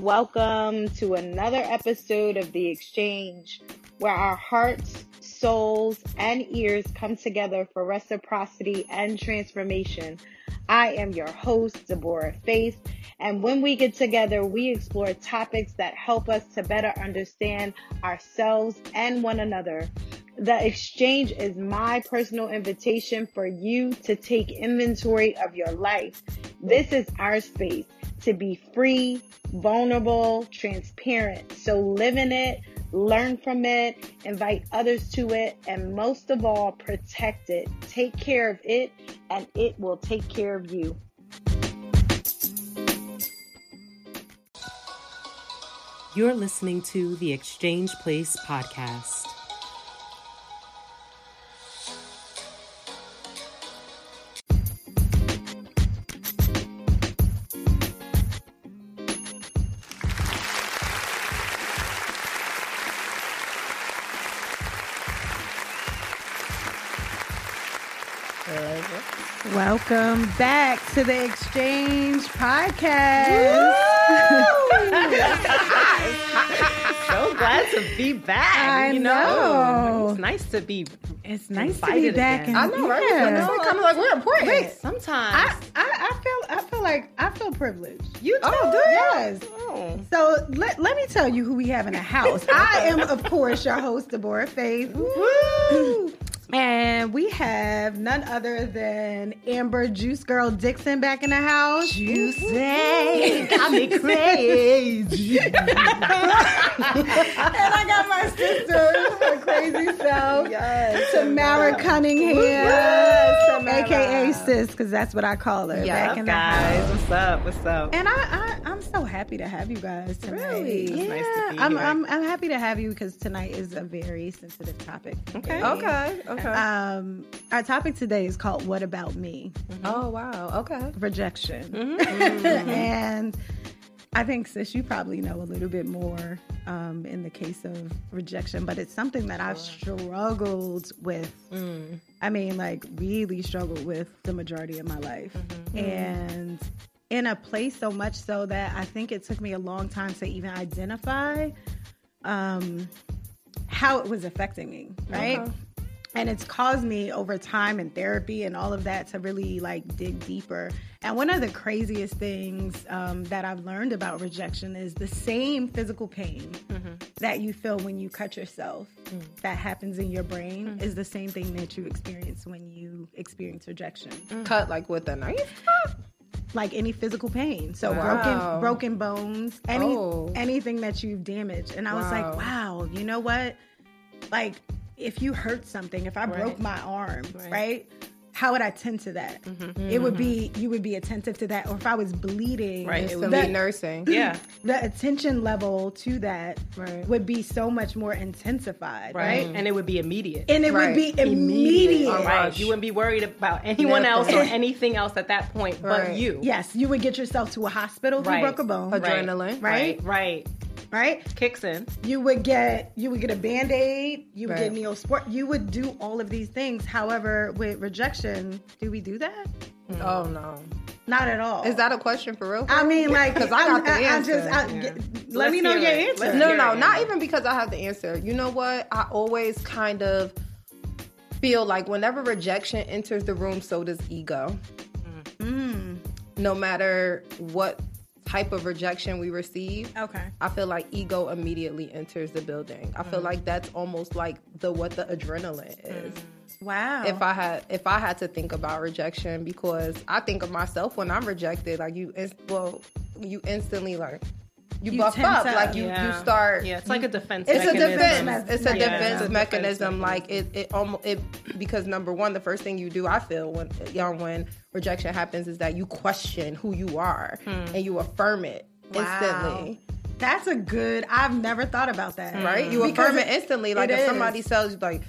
Welcome to another episode of The Exchange, where our hearts, souls, and ears come together for reciprocity and transformation. I am your host, Deborah Faith, and when we get together, we explore topics that help us to better understand ourselves and one another. The exchange is my personal invitation for you to take inventory of your life. This is our space to be free, vulnerable, transparent. So live in it, learn from it, invite others to it, and most of all, protect it. Take care of it, and it will take care of you. You're listening to the Exchange Place podcast. Welcome back to the Exchange Podcast. so glad to be back. I you know. It's nice to be. It's nice to be back. And, I know, right? yeah. It's kind of like we're important. Wait, Sometimes. I, I, I feel I feel like I feel privileged. you too. Oh, do you? Yes. Oh. So let, let me tell you who we have in the house. I am, of course, your host, Deborah Faith. And we have none other than Amber Juice Girl Dixon back in the house. Juicy, got me crazy. and I got my sister, her crazy self, Yes. Tamara Cunningham, Yes, Tamara. aka Sis, because that's what I call her. Yeah, back in the guys, house. what's up? What's up? And I, I, I'm so happy to have you guys tonight. Really? Yeah, It's nice to be I'm, here. I'm, I'm happy to have you because tonight is a very sensitive topic. Okay. Okay. Okay. Um, our topic today is called "What About Me?" oh wow. Okay. Rejection, Mm-hmm. and I think, sis, you probably know a little bit more um, in the case of rejection, but it's something that I've struggled with. Mm. I mean, like really struggled with the majority of my life. Mm-hmm. And in a place so much so that I think it took me a long time to even identify um, how it was affecting me, right? Okay. And it's caused me over time and therapy and all of that to really like dig deeper. And one of the craziest things um, that I've learned about rejection is the same physical pain mm-hmm. that you feel when you cut yourself mm. that happens in your brain mm-hmm. is the same thing that you experience when you experience rejection mm. Cut like with a knife. like any physical pain so Wow. broken broken bones any Oh. anything that you've damaged and i was like Wow. wow you know what like if you hurt something if i broke my arm right, how would I tend to that? Mm-hmm. It would be mm-hmm. you would be attentive to that, or if I was bleeding, Right, it It would would the, be nursing. Yeah. the attention level to that Right. would be so much more intensified, right? Right. And it would be immediate. And it would be immediate. All Right. rush. You wouldn't be worried about anyone else or anything else at that point but you. Yes, you would get yourself to a hospital if Right. you broke a bone, Adrenaline. right? Right. Right? Kicks in. You would get you would get a band aid. You would Right. get Neosporin. You would do all of these things. However, with rejection, do we do that? Oh no. Not at all. Is that a question for real? I mean, like, because I got the I, I answer. just I, Yeah. get- let Let's me know your it. answer. Let's no, no, it. not even because I have the answer. You know what? I always kind of feel like whenever rejection enters the room, so does ego. Mm, No matter what type of rejection we receive, okay. I feel like ego immediately enters the building. I feel mm. like that's almost like the what the adrenaline is. Mm. Wow. If I had if I had to think about rejection because I think of myself when I'm rejected like you well you instantly like you, You buff up up. like you Yeah. you start Yeah, it's like a defense it's a mechanism. defense. It's a Yeah, defense a mechanism. Like it, it almost it because number one, the first thing you do, I feel when young when rejection happens is that you question who you are hmm. and you affirm it instantly. That's a good. I've never thought about that. Hmm. Right? You Because affirm it instantly. Like it if is. somebody tells you, like,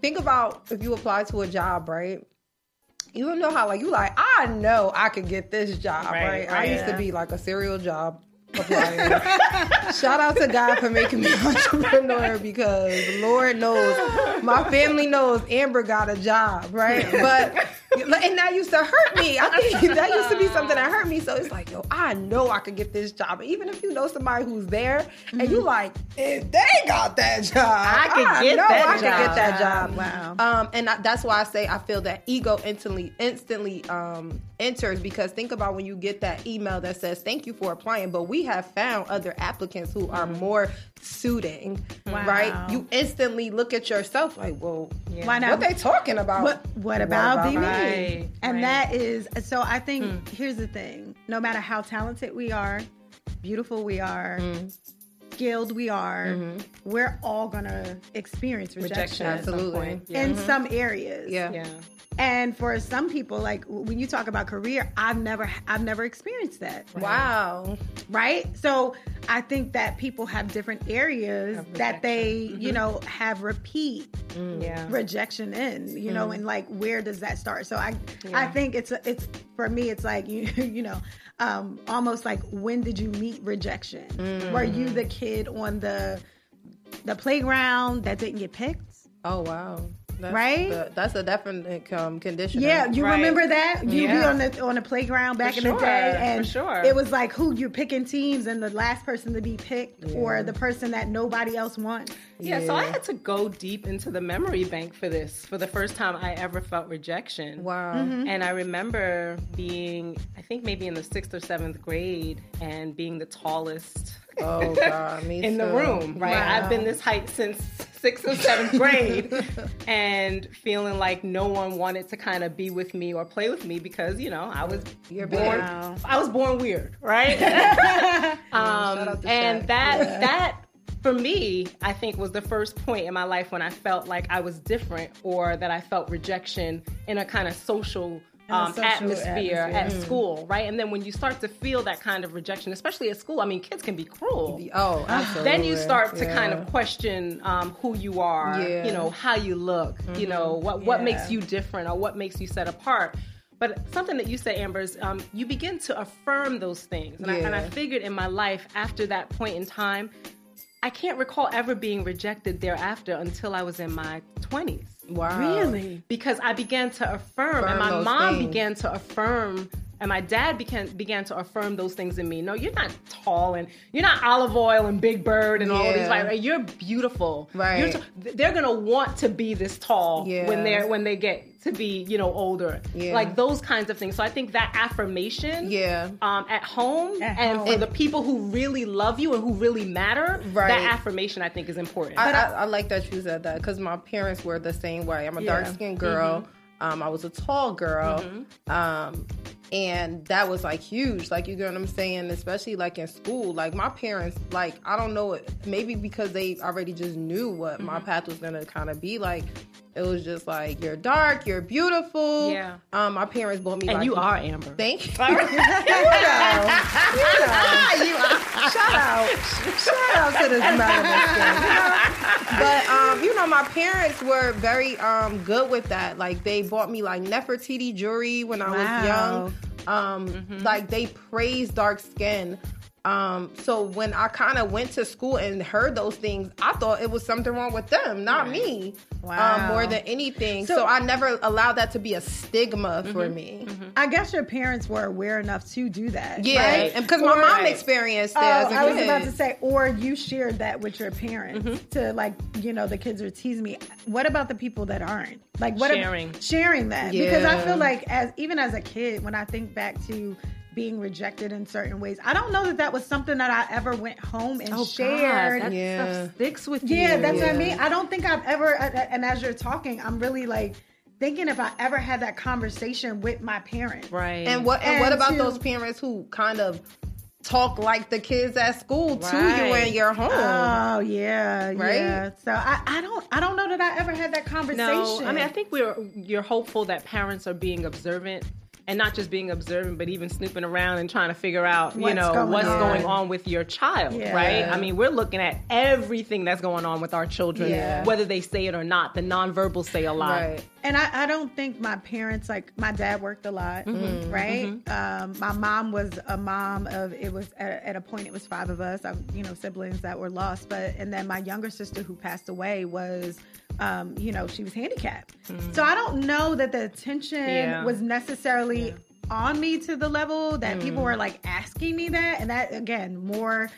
think about if you apply to a job, right? You don't know how, like, you like, I know I could get this job, Right, right? I right. used to be like a serial job. Shout out to God for making me an entrepreneur because Lord knows, my family knows Amber got a job, right? But and that used to hurt me. I think that used to be something that hurt me. So it's like, yo, I know I could get this job. Even if you know somebody who's there, and you like, if they got that job, I could get know that I could job. get that job. Wow. Um, and I, that's why I say I feel that ego instantly, instantly um, enters because think about when you get that email that says thank you for applying, but we have found other applicants who are more suiting, Wow. right? You instantly look at yourself like, well, Why not? what they talking about? What what about, be me? Right, and right. that is so. I think hmm. here's the thing: no matter how talented we are, beautiful we are, hmm. skilled we are, mm-hmm. we're all gonna experience rejection, Rejection at some Absolutely. point. Yeah. in some areas. Yeah. Yeah. And for some people, like when you talk about career, I've never I've never experienced that. Wow. right? So I think that people have different areas Of that they, rejection. you mm-hmm. know, have repeat mm. Yeah. rejection in, you know, mm. and like where does that start? So I I think it's it's for me it's like you you know, um almost like when did you meet rejection? Mm. Were you the kid on the the playground that didn't get picked? Oh wow. That's Right? the- that's a definite um, condition. Yeah, you Right. remember that? You be on the on the playground back For in the sure, day, for and sure. it was like who you're picking teams, and the last person to be picked, or the person that nobody else wants. Yeah, so I had to go deep into the memory bank for this for the first time I ever felt rejection. Wow. And I remember being, I think maybe in the sixth or seventh grade, and being the tallest Oh god, me in the room, right? Wow. I've been this height since sixth or seventh grade and feeling like no one wanted to kind of be with me or play with me because, you know, I was You're born. Wow. I was born weird, right? Um, and that that for me, I think was the first point in my life when I felt like I was different or that I felt rejection in a kind of social um, atmosphere, atmosphere. at school, right? And then when you start to feel that kind of rejection, especially at school, I mean, kids can be cruel. Oh, absolutely. Then you start to Yeah. kind of question um, who you are, Yeah. you know, how you look, you know, what what Yeah. makes you different or what makes you set apart. But something that you said, Amber, is um, you begin to affirm those things. And, I, and I figured in my life after that point in time, I can't recall ever being rejected thereafter until I was in my 20s Wow. Really? because I began to affirm, and my mom things. began to affirm, and my dad began began to affirm those things in me. No, you're not tall, and you're not Olive Oyl and Big Bird and all of these. Yeah. Like, you're beautiful. Right. You're t- they're gonna want to be this tall Yeah. when they're when they get to be you know older. Yeah. Like those kinds of things. So I think that affirmation. Yeah. Um, at home At and home. for the people who really love you and who really matter, Right. that affirmation I think is important. I, I, I like that you said that because my parents were the same way. I'm a Yeah. dark skinned girl. Um, I was a tall girl. Um, and that was like huge. Like, you get what I'm saying? Especially like in school. Like, my parents, like, I don't know, maybe because they already just knew what my path was to kind of be like. It was just like, you're dark, you're beautiful. Yeah. Um, my parents bought me and like, you are Amber. Thank you. you know, you know. Shout out, shout out to this melanin. You know? But um, you know, my parents were very um good with that. Like they bought me like Nefertiti jewelry when I Wow. was young. Um, like they praise dark skin. Um, so when I kind of went to school and heard those things, I thought it was something wrong with them, not me. Wow. Um, more than anything. So, So- I never allowed that to be a stigma for me. I guess your parents were aware enough to do that. Yeah, right? and because my mom experienced it Oh, as a I was kid. about to say, or you shared that with your parents Mm-hmm. to like, you know, the kids are teasing me. What about the people that aren't? Like, what ab- Sharing. sharing that? Because I feel like, as even as a kid, when I think back to being rejected in certain ways, I don't know that that was something that I ever went home and Oh, shared. God, that Yeah. stuff sticks with you. Yeah, that's what I mean. I don't think I've ever, uh, and as you're talking, I'm really like thinking if I ever had that conversation with my parents. right. And what and, what about to- those parents who kind of talk like the kids at school to you in your home? Oh yeah, Right? yeah. So I, I don't I don't know that I ever had that conversation. No, I mean, I think we're you're hopeful that parents are being observant and not just being observant, but even snooping around and trying to figure out, you What's know, going what's on. going on with your child, Yeah. right? I mean, we're looking at everything that's going on with our children, Yeah. whether they say it or not. The nonverbal say a lot. Right. And I, I don't think my parents like my dad worked a lot, mm-hmm. Mm-hmm. right? Um, my mom was a mom of it was at, at a point it was five of us, I, you know, siblings that were lost, but and then my younger sister who passed away was. Um, you know, she was handicapped. So mm. I don't know that the attention Yeah. was necessarily on me to the level that people mm. were like asking me that. And that, again, more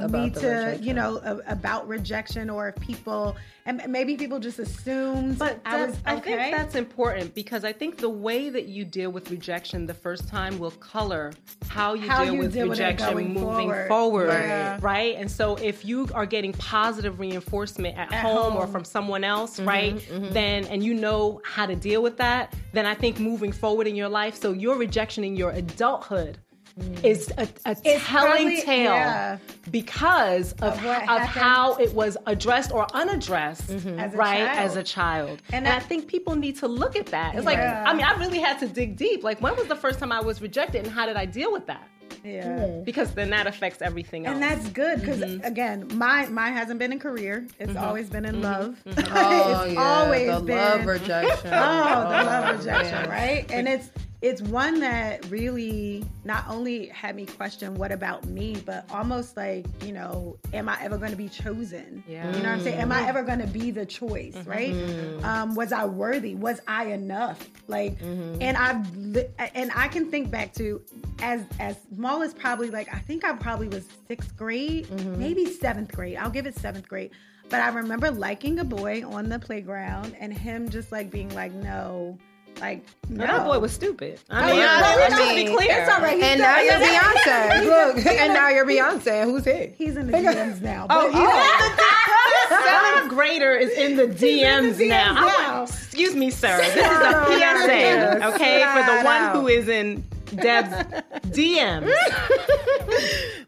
of me About the to, rejection. you know, a- about rejection or if people, and maybe people just assumed But I that- was I think that's important because I think the way that you deal with rejection the first time will color how you How deal you with deal rejection going moving forward. forward, Yeah. right? And so if you are getting positive reinforcement at, home, or from someone else, Mm-hmm, right? Then and you know how to deal with that, then I think moving forward in your life, so your rejection in your adulthood. Mm. Is a, a telling Mm. probably- tale yeah. because of, Of of how it was addressed or unaddressed, mm-hmm. As a right? child. As a child. And, And I I- think people need to look at that. It's like, I mean, I really had to dig deep. Like, when was the first time I was rejected and how did I deal with that? yeah. Mm. Because then that affects everything else. And that's good because Mm-hmm. again, my mine hasn't been in career. It's mm-hmm. always been in mm-hmm. love. Oh, it's yeah, always the been love rejection. Oh, the love oh, rejection, man. right? And it's it's one that really not only had me question what about me, but almost like, you know, am I ever going to be chosen? Yeah. You know what I'm saying? Am I mm-hmm. ever going to be the choice, mm-hmm. right? Mm-hmm. Um, was I worthy? Was I enough? Like, and I've li- and I can think back to as as small as probably like I think I probably was sixth grade, maybe seventh grade. I'll give it seventh grade. But I remember liking a boy on the playground and him just like being like, no, like no. That boy was stupid. I Oh, mean, yeah, let's I just be clear. it's all right. He's And now you're Beyonce. Look, and now you're Beyonce. Who's he? He's in the DMs now. Oh, but he's- seventh grader is in the DMs, DMs now. Now. like, excuse me, sir. This is a PSA, okay, for the one who is in Deb's DMs.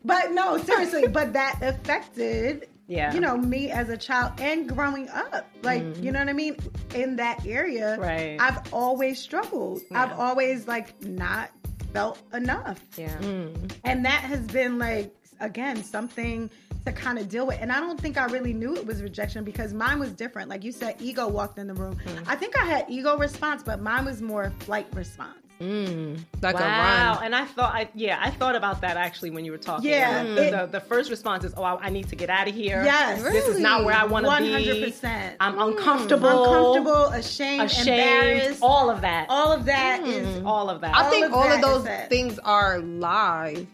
But no, seriously, but that affected Yeah. you know, me as a child and growing up. Like, you mm-hmm. know what I mean? In that area, Right. I've always struggled. I've always like not felt enough. Yeah. Mm. And that has been like again something to kind of deal with. And I don't think I really knew it was rejection because mine was different. Like you said, ego walked in the room. Mm. I think I had ego response, but mine was more flight response. Mm, like Wow, a run. and I thought, I yeah, I thought about that actually when you were talking. Yeah, the, it- the, the first response is, "Oh, I, I need to get out of here. Yes. this is not where I want to be. 100%. I'm mm. uncomfortable, Uncomfortable, ashamed, ashamed, embarrassed. all of that, all of that mm. is all of that. I all think of all that of those things are lies.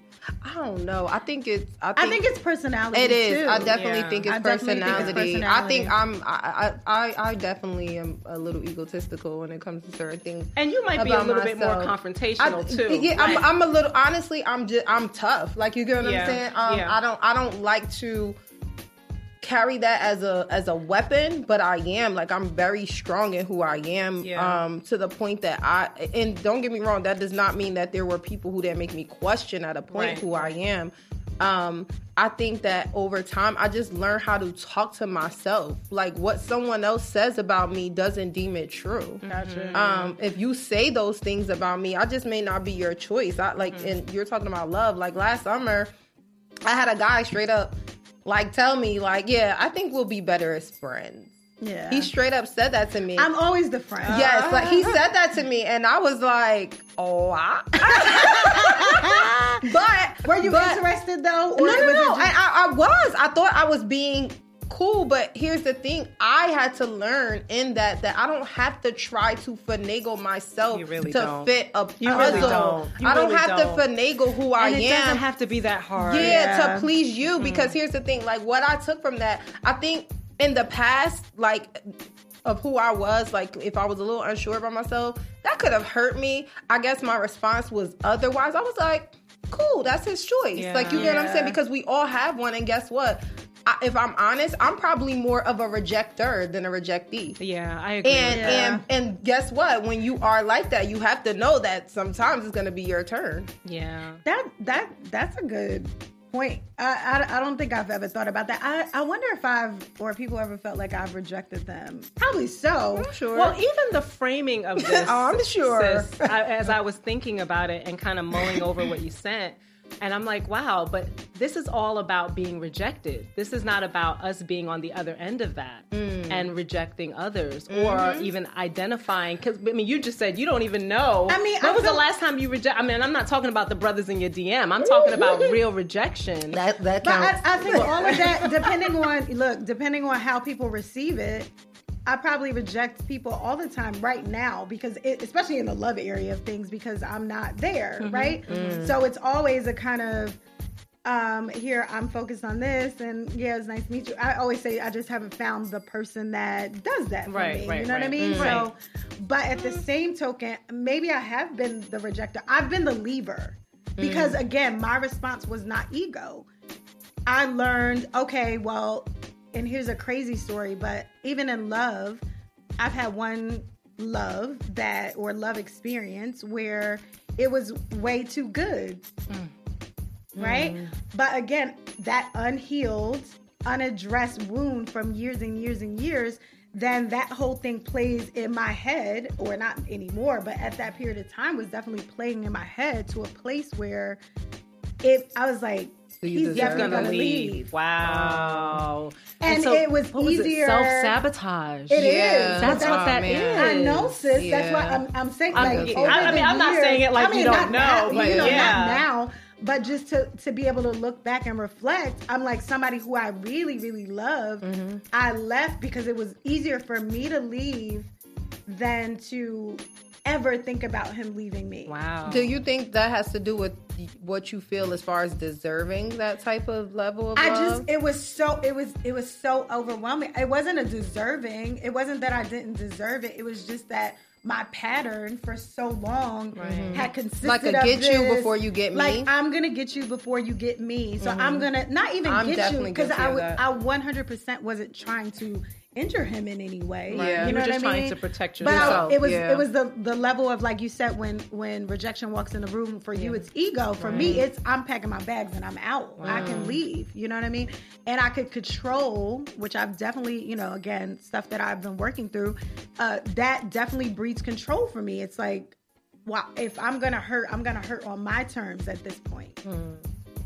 I don't know. I think it's. I think, I think it's personality. It is. Too. I definitely Yeah. think it's I definitely think it's personality. I think. I'm. I, I I definitely am a little egotistical when it comes to certain things. and you might be a little bit more confrontational I, too. Yeah, Like, I'm, I'm a little. Honestly, I'm just. I'm tough. Like you get what Yeah, I'm saying. Um, yeah. I don't. I don't like to carry that as a as a weapon but i am like i'm very strong in who i am Yeah. um to the point that i and don't get me wrong that does not mean that there were people who didn't make me question at a point Right. who i am. Um i think that over time i just learned how to talk to myself. Like what someone else says about me doesn't deem it true. Gotcha. um if you say those things about me i just may not be your choice. I like and you're talking about love. Like last summer i had a guy straight up like tell me like yeah i think we'll be better as friends yeah. he straight up said that to me I'm always the friend. yes like he said that to me and i was like oh I... but Were you but- interested though? no, no, no. I, I, I was. I thought I was being cool, but here's the thing: I had to learn in that that I don't have to try to finagle myself really to don't. fit a You puzzle. really don't. You I don't really have don't. to finagle who I and it am. doesn't have to be that hard. yeah, Yeah. to please you. Mm-hmm. Because here's the thing: like what I took from that, I think in the past, like of who I was, like if I was a little unsure about myself, that could have hurt me. I guess my response was otherwise. I was like, cool, that's his choice. Yeah. Like you get what I'm saying? Because we all have one, and guess what? I, if I'm honest, I'm probably more of a rejector than a rejectee. Yeah, I agree. And with that. and and guess what? When you are like that, you have to know that sometimes it's gonna be your turn. yeah. that that that's a good point. I, I I don't think I've ever thought about that. I I wonder if I've or people ever felt like I've rejected them. Probably so. I'm sure. Well, even the framing of this, Oh, I'm sure. sis, I, as I was thinking about it and kind of mulling over what you sent, And I'm like, wow, but this is all about being rejected. This is not about us being on the other end of that Mm. and rejecting others or even identifying. Because, I mean, you just said you don't even know. Mm-hmm. I mean, when I was the last time you reject? I mean, I'm not talking about the brothers in your DM. I'm talking about real rejection. That that But counts. I, I think all of that, depending on look, depending on how people receive it, I probably reject people all the time right now because, it, especially in the love area of things, because I'm not there, right? So it's always a kind of um here i'm focused on this and yeah it's nice to meet you. I always say i just haven't found the person that does that for Right, me right, you know what i mean? Mm. so but at the same token maybe i have been the rejecter i've been the leaver because again my response was not ego. I learned, okay, well, and here's a crazy story, but even in love, I've had one love that or love experience where it was way too good. Mm. Right? Mm. But again, that unhealed, unaddressed wound from years and years and years, then that whole thing plays in my head, or not anymore, but at that period of time was definitely playing in my head to a place where it I was like, So you he's definitely gonna gonna leave. leave. Wow. And it was what easier- Self sabotage. It is. Yeah. That's But what that man. I know, sis. That's why I'm, I'm saying I'm- like. I- over I mean, the I'm not saying it like I mean, you don't not know, now, but you know, yeah. not now. But just to to be able to look back and reflect, I'm like somebody who I really, really love. Mm-hmm. I left because it was easier for me to leave than to ever think about him leaving me. Wow. Do you think that has to do with what you feel as far as deserving that type of level of I love? just it was so it was it was so overwhelming. It wasn't a deserving. It wasn't that I didn't deserve it. It was just that my pattern for so long had mm-hmm. consisted Like a of get you before you get me? Like I'm gonna get you before you get me. So I'm mm-hmm. gonna not even I'm get you because guilty I was that. I 100 percent wasn't trying to injure him in any way. Yeah. you You know were what just I mean? trying to protect yourself. But it was yeah. it was the the level of like you said when when rejection walks in the room for you it's ego. For me it's I'm packing my bags and I'm out. I can leave. You know what I mean? And I could control which I've definitely you know again stuff that I've been working through uh, that definitely breeds control for me. It's like wow if I'm gonna hurt I'm gonna hurt on my terms at this point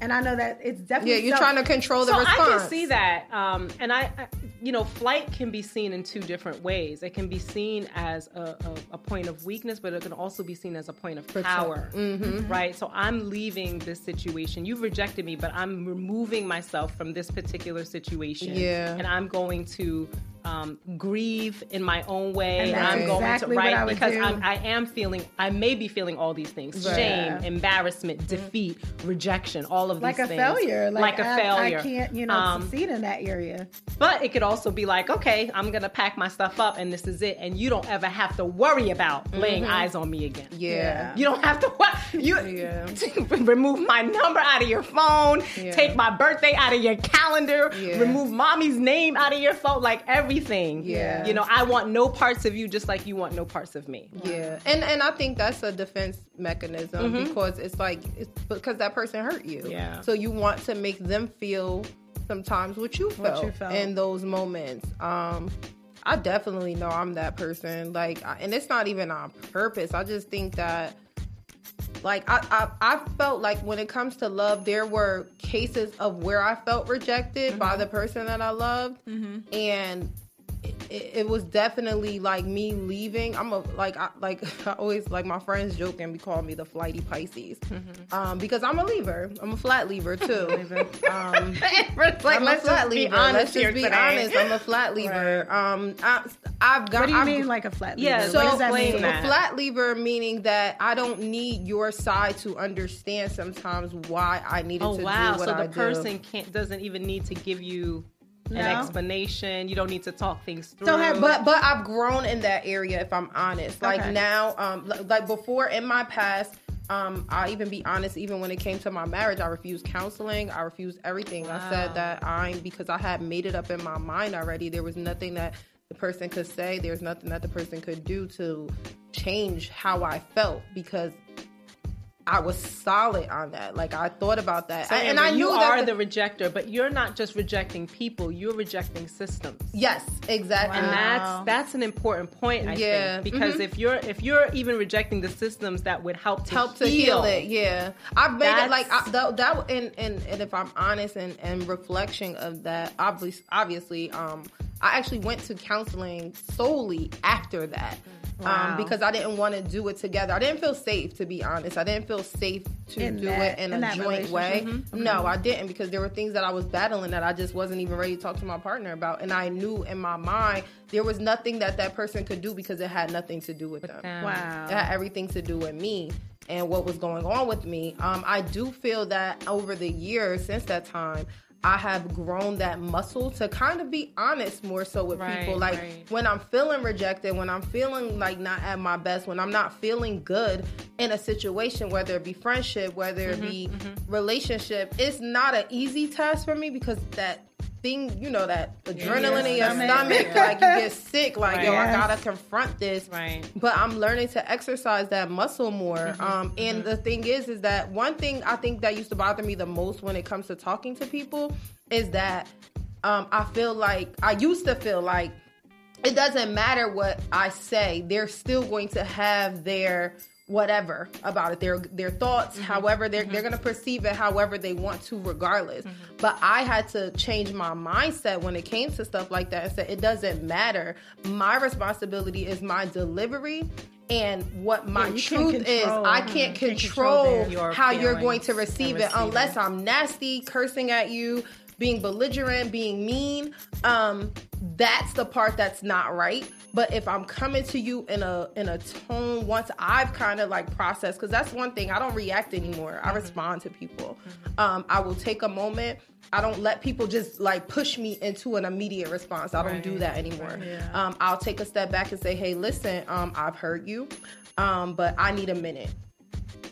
and I know that it's definitely yeah, you're self- trying to control the so response. I can see that, um, and I, I, you know, flight can be seen in two different ways. It can be seen as a, a, a point of weakness, but it can also be seen as a point of power, Mm-hmm. right? So I'm leaving this situation. You've rejected me, but I'm removing myself from this particular situation. Yeah. and I'm going to. Um, grieve in my own way. I'm going exactly to what right I because do. I'm, I am feeling. I may be feeling all these things: Right. shame, embarrassment, defeat, rejection, all of like these a things. failure like, like a I, failure. I can't you know Um, succeed in that area but it could also be like, okay, I'm gonna pack my stuff up and this is it, and you don't ever have to worry about laying eyes on me again. yeah. You don't have to what you Yeah. remove my number out of your phone, Yeah. take my birthday out of your calendar, Yeah. remove mommy's name out of your phone, like everything. Yeah. You know, I want no parts of you just like you want no parts of me. Yeah, and and I think that's a defense mechanism Mm-hmm. because it's like it's because that person hurt you. Yeah. So you want to make them feel sometimes what you felt, you felt. in those moments. Um, I definitely know I'm that person. Like, and it's not even on purpose. I just think that. Like I, I, I felt like when it comes to love, there were cases of where I felt rejected Mm-hmm. by the person that I loved, and it, it was definitely like me leaving. I'm a like I like I always like my friends joke and be calling me the flighty Pisces, Mm-hmm. um, because I'm a lever. I'm a flat lever too. um, like, I'm let's a flat lever. honest Let's just be today. honest. I'm a flat lever. Um, I, I've got. what do you I've, mean like a flat Yeah, lever? so what does that mean a flat lever meaning that I don't need your side to understand sometimes why I needed Oh to wow! do what So I the person can't doesn't even need to give you an explanation. You don't need to talk things through. So have- But but I've grown in that area if I'm honest. Like Okay. now, um, like before in my past. Um, I'll even be honest, even when it came to my marriage, I refused counseling. I refused everything. I said that I'm because I had made it up in my mind already. There was nothing that the person could say. There's nothing that the person could do to change how I felt because I was solid on that. Like I thought about that, So, I- and Amber, I knew that. you that are the- the rejector, but you're not just rejecting people; you're rejecting systems. yes, exactly. and that's that's an important point i Yeah. think because Mhm. if you're if you're even rejecting the systems that would help to help to heal, heal, it. Yeah, I've made it like I, That's- that. that and, and and if I'm honest and and reflection of that, obviously, obviously, um, I actually went to counseling solely after that. Wow. Um, because I didn't want to do it together. I didn't feel safe, to be honest. I didn't feel safe to In do that- it in, in a joint way. relationship? No, I didn't because there were things that I was battling that I just wasn't even ready to talk to my partner about, and I knew in my mind there was nothing that that person could do because it had nothing to do with them. them. Wow. It had everything to do with me and what was going on with me. Um, I do feel that over the years since that time, I have grown that muscle to kind of be honest more so with Right, people. Like right. when I'm feeling rejected, when I'm feeling like not at my best, when I'm not feeling good in a situation, whether it be friendship, whether it be Mm-hmm, relationship, it's not an easy task for me because that thing, you know, that adrenaline in your stomach. like you get sick, like yo, I gotta confront this Right. but I'm learning to exercise that muscle more. Mm-hmm, um, and the thing is, is that one thing I think that used to bother me the most when it comes to talking to people is that um, I feel like I used to feel like it doesn't matter what I say; they're still going to have their whatever about it their their thoughts Mm-hmm. however they're they're going to perceive it however they want to regardless Mm-hmm. but i had to change my mindset when it came to stuff like that and said it doesn't matter my responsibility is my delivery and what my Yeah, truth is i can't can't control control their- Your how you're going to receive it receive it. unless i'm nasty cursing at you being belligerent being mean um that's the part that's not right. But if i'm coming to you in a in a tone once i've kind of like processed because that's one thing i don't react anymore. I respond to people. Um i will take a moment. I don't let people just like push me into an immediate response. I don't do that anymore. Yeah. um i'll take a step back and say hey listen um i've heard you um but i need a minute.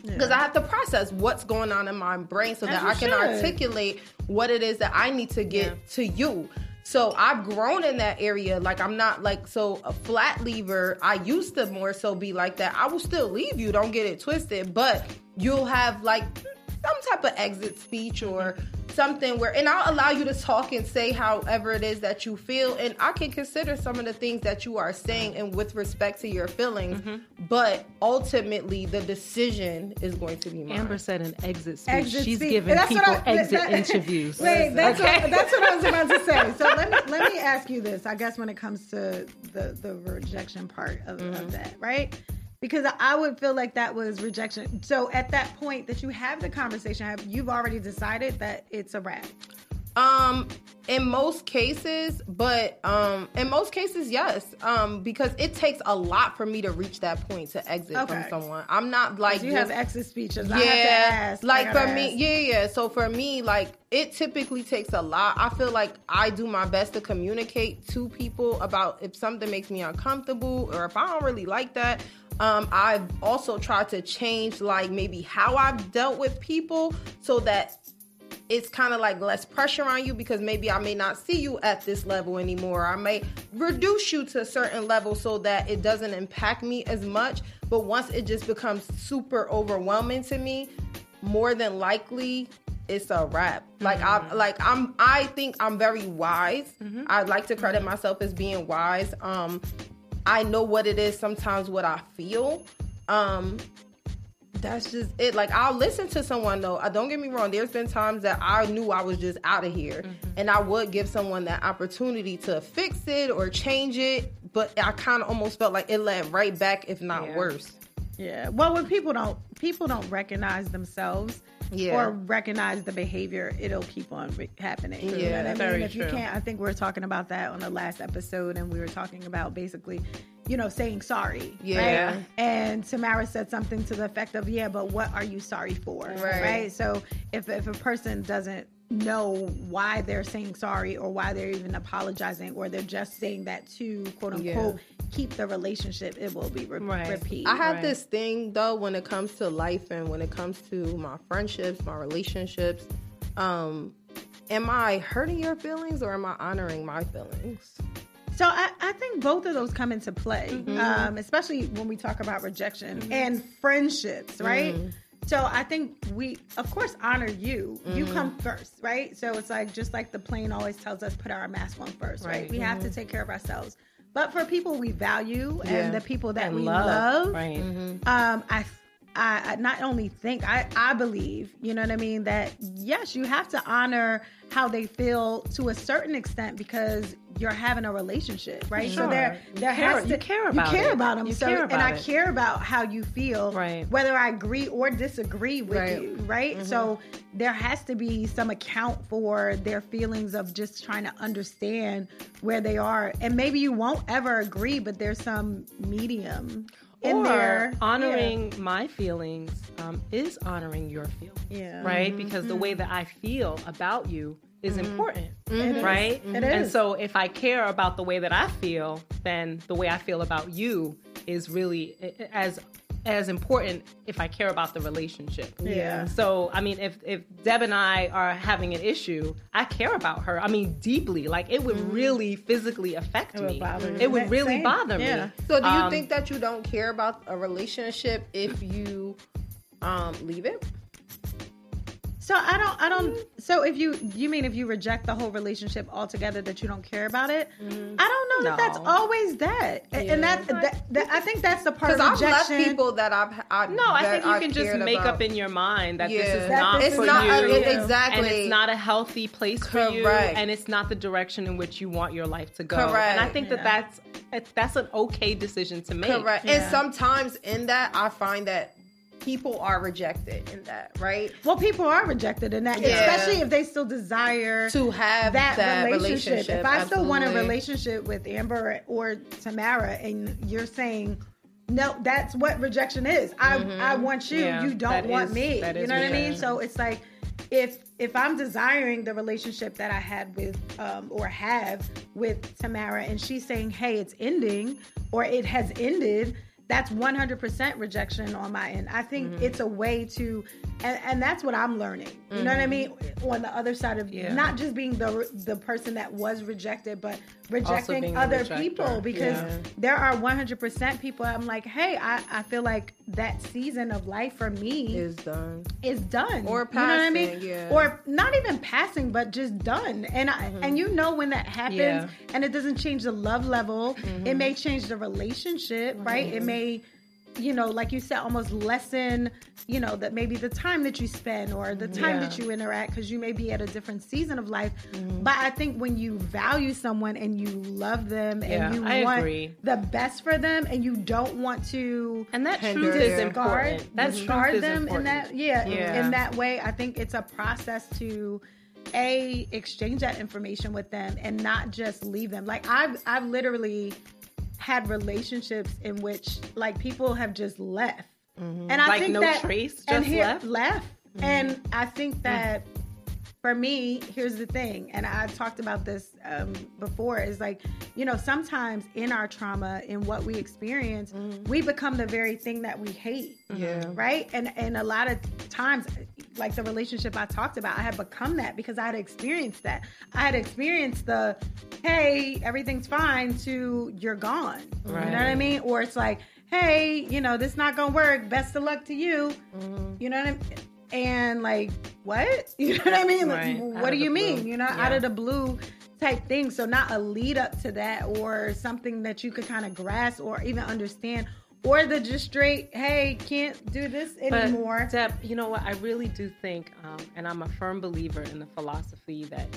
Because I have to process what's going on in my brain so As that I can should. articulate what it is that I need to get Yeah. to you. So I've grown in that area. Like I'm not like so a flat lever. I used to more so be like that. I will still leave you. Don't get it twisted. But you'll have like some type of exit speech or something where and I'll allow you to talk and say however it is that you feel and I can consider some of the things that you are saying and with respect to your feelings but ultimately the decision is going to be mine. Amber said an exit speech. Exit She's speech. giving people I- exit that- interviews. Wait, that's, Okay. what, that's what I was about to say. So let me let me ask you this. I guess when it comes to the the rejection part of, Mm-hmm. of that, right? Because I would feel like that was rejection. So at that point that you have the conversation, have you've already decided that it's a wrap. Um, in most cases, but um, in most cases, yes. Um, because it takes a lot for me to reach that point to exit Okay. from someone. I'm not like You just- have exit speeches. yeah, I have to ask. Like for me, yeah, yeah. So for me, like it typically takes a lot. I feel like I do my best to communicate to people about if something makes me uncomfortable or if I don't really like that. Um, I've also tried to change like maybe how I've dealt with people so that it's kind of like less pressure on you because maybe I may not see you at this level anymore. I may reduce you to a certain level so that it doesn't impact me as much. But once it just becomes super overwhelming to me, more than likely it's a wrap. Like I like I'm I think I'm very wise. I'd like to credit myself as being wise. Um I know what it is sometimes what I feel. Um that's just it. Like I'll listen to someone though. I don't get me wrong. There's been times that I knew I was just out of here, and I would give someone that opportunity to fix it or change it. But I kind of almost felt like it led right back, if not Yeah. worse. Yeah. Well, when people don't people don't recognize themselves Yeah. or recognize the behavior, it'll keep on re- happening. You Yeah, know what I mean? very if you can't, I think we were talking about that on the last episode, and we were talking about basically, you know, saying sorry. Yeah. Right? And Tamara said something to the effect of, "Yeah, but what are you sorry for?" Right. So if if a person doesn't know why they're saying sorry or why they're even apologizing or they're just saying that to quote unquote keep the relationship it will be re- Right. repeat I have Right. this thing though when it comes to life and when it comes to my friendships, my relationships. Um, am I hurting your feelings or am I honoring my feelings? So I, I think both of those come into play, Mm-hmm. um, especially when we talk about rejection and friendships, right? Mm-hmm. So I think we, of course, honor you. You Mm-hmm. come first, right? So it's like just like the plane always tells us, put our mask on first, right? Right. We have to take care of ourselves. But for people we value Mm-hmm. Yeah. and the people that And we love, love, right. um, I, I, I not only think, I, I believe, you know what I mean, that yes, you have to honor how they feel to a certain extent because you're having a relationship, right? So Sure. there, You there care- has to, you care about you care it. about them. You so, care and about I it. care about how you feel, Right. Whether I agree or disagree with Right. you, right? So mm-hmm. there has to be some account for their feelings of just trying to understand where they are, and maybe you won't ever agree, but there's some medium in or there. honoring my feelings um, is honoring your feelings, Yeah. right? Mm-hmm. Because the way that I feel about you is mm-hmm. important, mm-hmm. It is. right? It And is. so if I care about the way that I feel, then the way I feel about you is really i- i- as as important if I care about the relationship. Yeah. So I mean, if if Deb and I are having an issue, I care about her. I mean, deeply. Like it would really physically affect Mm-hmm. would me. bother me. It would really Same. bother Yeah. me. So do you Um, think that you don't care about a relationship if you um leave it? So I don't, I don't. So if you, you mean if you reject the whole relationship altogether, that you don't care about it? I don't know that that's always that, and and that, that, that I think that's the part Because I've left people that I've I, No, I think you I've can just make about. up in your mind that this is That not this for is not- you, uh, exactly. and it's not a healthy place for you, and it's not the direction in which you want your life to go. Correct. And I think that Yeah. that's that's an okay decision to make. Correct. Yeah. And sometimes in that, I find that people are rejected in that, right? well, people are rejected in that, Yeah. especially if they still desire To have that, that, relationship. relationship. If I still want a relationship with Amber or Tamara, and you're saying. No, that's what rejection is. I I want you. Yeah, you don't want is- me. You know what I mean? So it's like if if I'm desiring the relationship that I had with um, or have with Tamara, and she's saying, "Hey, it's ending," or "It has ended," that's 100% rejection on my end. I think Mm-hmm. it's a way to, and, and that's what I'm learning. You know what I mean? On the other side of Mm-hmm. Yeah. not just being the the person that was rejected, but rejecting other people because Yeah. there are 100% people. I'm like, hey, I, I feel like that season of life for me is done. is done. Or you know what I mean? yeah. Or not even passing, but just done. And I, and you know when that happens, Yeah. and it doesn't change the love level. It may change the relationship, right? It may, you know, like you said, almost lessen, you know, that maybe the time that you spend or the mm-hmm. time Yeah. that you interact because you may be at a different season of life. Mm-hmm. But I think when you value someone and you love them Yeah, and you I want agree. the best for them and you don't want to And that truth is important. That truth is them important. in that yeah, Yeah. in that way i think it's a process to a exchange that information with them and not just leave them like i've i've literally had relationships in which like people have just left. Mm-hmm. And i Like think no that trace, and just here- left? left. Mm-hmm. And i think that for me, here's the thing, and I talked about this um, before. Is like, you know, sometimes in our trauma, in what we experience, we become the very thing that we hate. Yeah. Right. And and a lot of times, like the relationship I talked about, I had become that because I had experienced that. I had experienced the, hey, everything's fine. To you're gone. You know what I mean? Or it's like, hey, you know, this not gonna work. Best of luck to you. You know what I mean? And like, what? You know what I mean? Like, Right. Out what do you mean? blue. You know, Yeah. out of the blue type thing. So not a lead up to that or something that you could kind of grasp or even understand. Or the just straight, hey, can't do this But anymore. Deb, you know what? I really do think, um, and I'm a firm believer in the philosophy that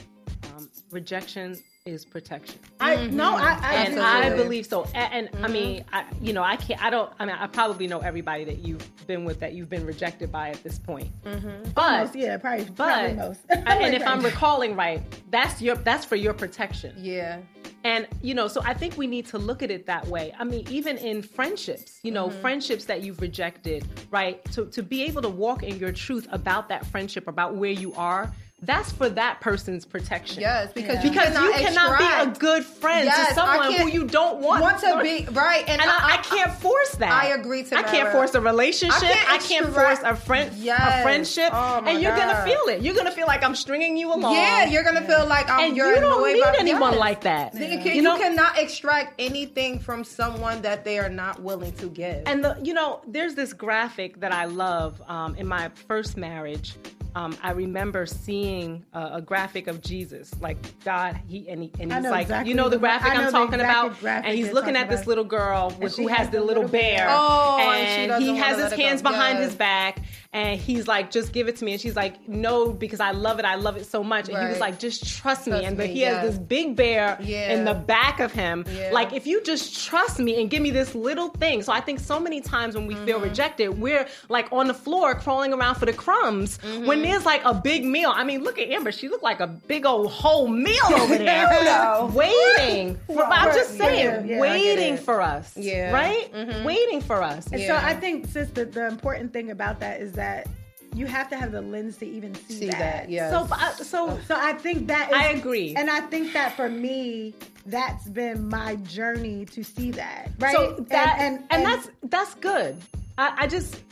um, rejection is protection. I mm-hmm. no, I, I and do I believe so. And, and I mm-hmm. mean, I, you know, I can't. I don't. I mean, I probably know everybody that you've been with that you've been rejected by at this point. Mm-hmm. But Almost, yeah, probably, but probably most. and if I'm recalling right, that's your that's for your protection. Yeah. And you know, so I think we need to look at it that way. I mean, even in friendships, you know, friendships that you've rejected, right? To to be able to walk in your truth about that friendship, about where you are, that's for that person's protection. Yes, because Yeah. you Because cannot you cannot be a good friend Yes, to someone who you don't want, want to be right, and, And I, I can't force that. I agree, to. That. I can't force a relationship. I I can't can't, force a friend, Yes. a friendship, Oh, and you're gonna feel it. You're gonna feel like I'm stringing you along. Yeah, you're gonna feel like I'm. and you're you don't need anyone yes. like that. You, can, You know? you cannot extract anything from someone that they are not willing to give. And the, you know, there's this graphic that I love um, in my first marriage. Um, I remember seeing a, a graphic of Jesus, like God. He and, he, and he's like, exactly you know, the the one- I graphic know I'm talking about, and he's looking at this about. little girl with, who has has the the little little bear, bear. Oh, and and, he has his hands behind Yes. his back, and he's like, just give it to me, and she's like, no, because I love it, I love it so much, and he was like, just trust me, and but me, he yes. has this big bear Yeah. in the back of him, Yeah. like if you just trust me and give me this little thing. So I think so many times when we feel Mm-hmm. rejected, we're like on the floor crawling around for the crumbs Mm-hmm. when there's like a big meal. I mean, look at Amber. She looked like a big old whole meal over there. No. Waiting. For, I'm just saying, yeah, I get waiting for us. Yeah. Right? Mhm. Waiting for us. And Yeah. so I think, sis, the, the important thing about that is that you have to have the lens to even see, See that, yes. So, I- so So I think that is, I agree. and I think that for me, that's been my journey to see that, right? So that and, and, that's that's good. I, I just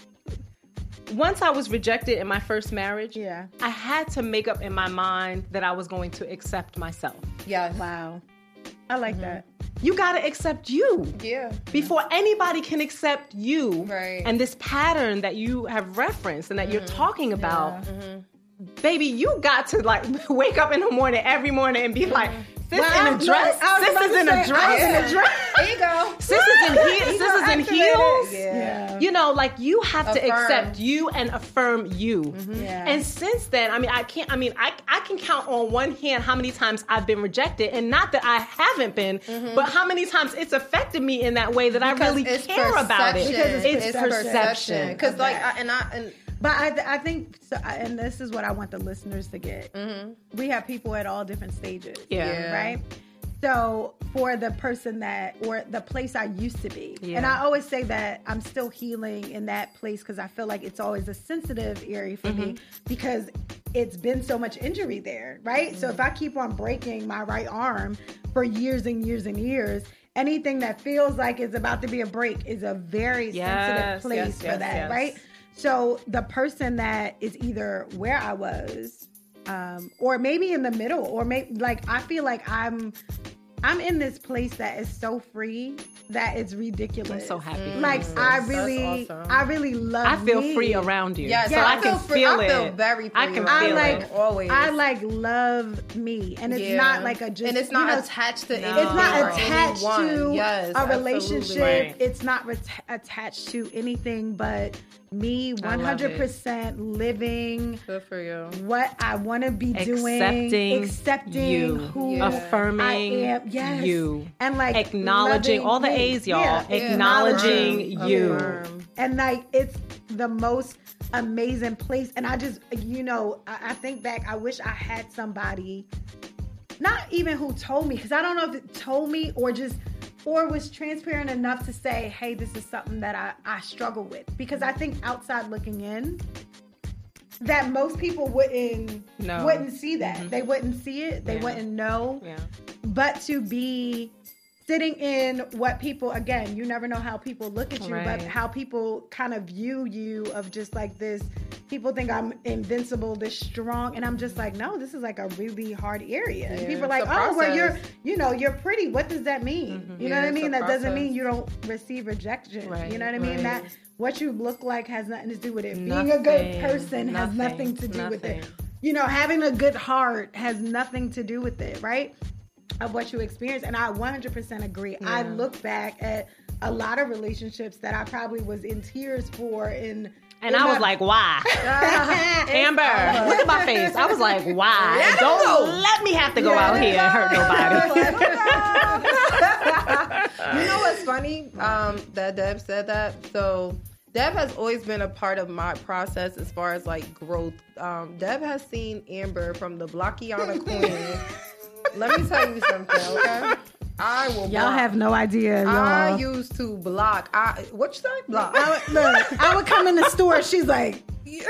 once I was rejected in my first marriage, Yeah. I had to make up in my mind that I was going to accept myself. Yeah. wow. I like mm-hmm. that. You got to accept you Yeah. before anybody can accept you. Right. And this pattern that you have referenced and that you're mm-hmm. talking about, Mm-hmm. baby, you got to like wake up in the morning every morning and be like, mm-hmm. Sis Well, in I- a dress, look, sis is in a say, I was dress, in a dress. There you go. sis is in, he- sis is in heels. Yeah. Yeah. You know, like you have to accept you and affirm you. Mm-hmm. Yeah. And since then, I mean, I can't. I mean, I I can count on one hand how many times I've been rejected, and not that I haven't been, mm-hmm. but how many times it's affected me in that way that I really it's care about it. Because it's It's perception. perception. Because like. I, and I and But I, I think, so, and this is what I want the listeners to get. Mm-hmm. We have people at all different stages. Yeah. Yeah. Right? So for the person that, or the place I used to be, Yeah. and I always say that I'm still healing in that place because I feel like it's always a sensitive area for me mm-hmm. because it's been so much injury there, right? So if I mm-hmm. keep on breaking my right arm for years and years and years, anything that feels like it's about to be a break is a very Yes, sensitive place yes, for yes, that, yes. right? So the person that is either where I was, um, or maybe in the middle, or maybe like I feel like I'm, I'm in this place that is so free that it's ridiculous. I'm so happy. for Like you. I really, awesome. I really love. I feel me. free around you. Yes, so Yeah, I, I can feel free- feel I it. feel very I free can around I feel like it. always. I like love me, and it's Yeah. not like a just and it's you not know, attached to No. anything. it's not or attached anyone. to yes, a relationship. Right. It's not ret- attached to anything but me I love it. 100% living Good for you. what I want to be doing, Accepting accepting you, who Yeah. affirming I am. Yes. you, and like acknowledging all the me. A's, y'all. Yeah, Acknowledging Affirm. you. Affirm. and like it's the most amazing place and i just you know i, I think back i wish i had somebody not even who told me because i don't know if it told me or just or was transparent enough to say hey this is something that i, I struggle with because i think outside looking in that most people wouldn't No. wouldn't see that mm-hmm. they wouldn't see it they Yeah. wouldn't know Yeah. but to be sitting in what people again you never know how people look at you Right. but how people kind of view you of just like this people think i'm invincible this strong and i'm just like no this is like a really hard area. And people are like oh well you're you know you're pretty. What does that mean? Mm-hmm. you know Yeah, what i mean? that doesn't mean you don't receive rejection. Right, you know what i mean? Right. that what you look like has nothing to do with it. Being a good Nothing, person has nothing, nothing to do with it. You know, having a good heart has nothing to do with it, right? Of what you experience. And I 100% agree. I look back at a lot of relationships that I probably was in tears for in And in I was like, why? Amber, look at my face. I was like, why? Don't let me have to go Yeah, out here and hurt nobody. you know what's funny? Um, that Deb said that. So Deb has always been a part of my process as far as like growth. Um, Deb has seen Amber from the Blockiana Queen. Let me tell you something, okay? I will. Y'all block. have no idea, y'all. I used to block. I what you say? Block. I would, look, I would come in the store. She's like,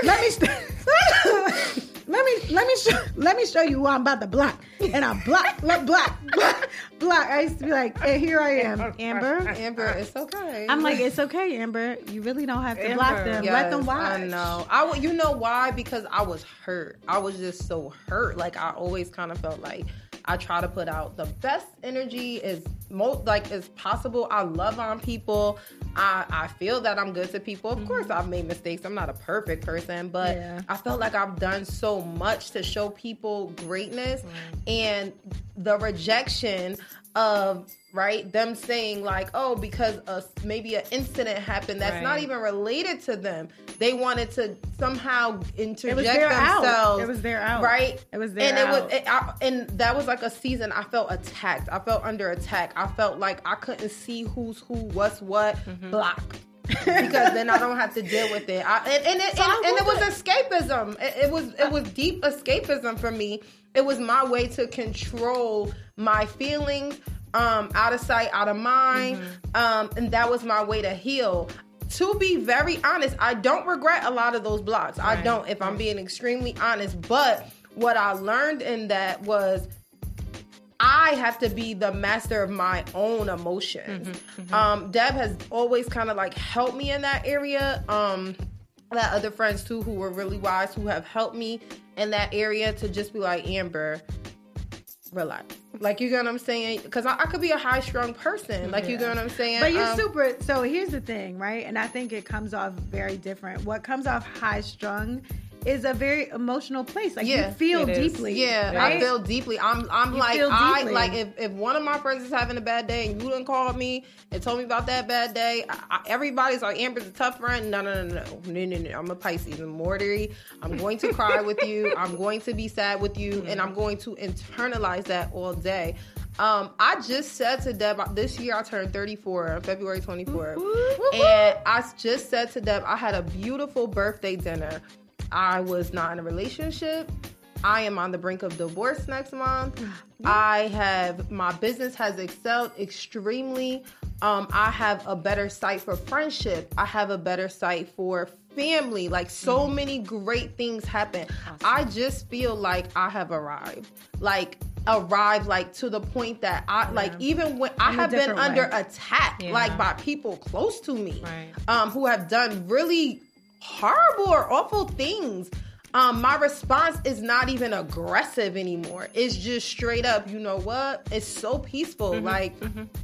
"Let me." St- let me let me show let me show you who I'm about to block. And I block, block, block, block, block. I used to be like, hey, here I am, Amber. Amber, it's okay. I'm like, it's okay, Amber. You really don't have to Amber. block them. Let them Yes, watch. I know. I w- you know why? Because I was hurt. I was just so hurt. Like I always kind of felt like I try to put out the best energy as most like as possible. I love on people. I I feel that I'm good to people. Of course, mm-hmm. I've made mistakes. I'm not a perfect person, but Yeah. I felt like I've done so much to show people greatness, mm. and the rejection of right them saying like oh because a, maybe an incident happened that's not even related to them they wanted to somehow interject their out. themselves It was their out. right It was their out. and it out. was it, I, and that was like a season i felt attacked i felt under attack i felt like i couldn't see who's who what's what Mm-hmm. block because then I don't have to deal with it. I, and and it, So and, and it was escapism. It, it was it was deep escapism for me. It was my way to control my feelings, um, out of sight, out of mind, Mm-hmm. um, and that was my way to heal. To be very honest, I don't regret a lot of those blocks. I don't, if I'm being extremely honest. But what I learned in that was I have to be the master of my own emotions. Mm-hmm, Um, Deb has always kind of like helped me in that area. Um, I had other friends too who were really wise who have helped me in that area to just be like Amber, relax. Like you get what I'm saying? Because I, I could be a high strung person. Like you get what I'm saying? But you're Um, super. So here's the thing, right? And I think it comes off very different. What comes off high strung is a very emotional place. Like Yeah, you feel deeply. Yeah, right? I feel deeply. I'm I'm You like I like if, if one of my friends is having a bad day and you didn't call me and told me about that bad day, I, I, everybody's like Amber's a tough friend. No, no, no, no, no, no, no. I'm a Pisces. I'm Morty. I'm going to cry with you. I'm going to be sad with you, and I'm going to internalize that all day. Um, I just said to Deb this year I turned 34 on February 24th, and I just said to Deb I had a beautiful birthday dinner. I was not in a relationship. I am on the brink of divorce next month. I have my business has excelled extremely. Um, I have a better site for friendship. I have a better site for family. Like so many great things happen. I just feel like I have arrived. Like arrived like to the point that I like even when I In a have been way. under attack Yeah. like by people close to me Right. um who have done really horrible or awful things. Um my response is not even aggressive anymore. It's just straight up you know what? It's so peaceful. Like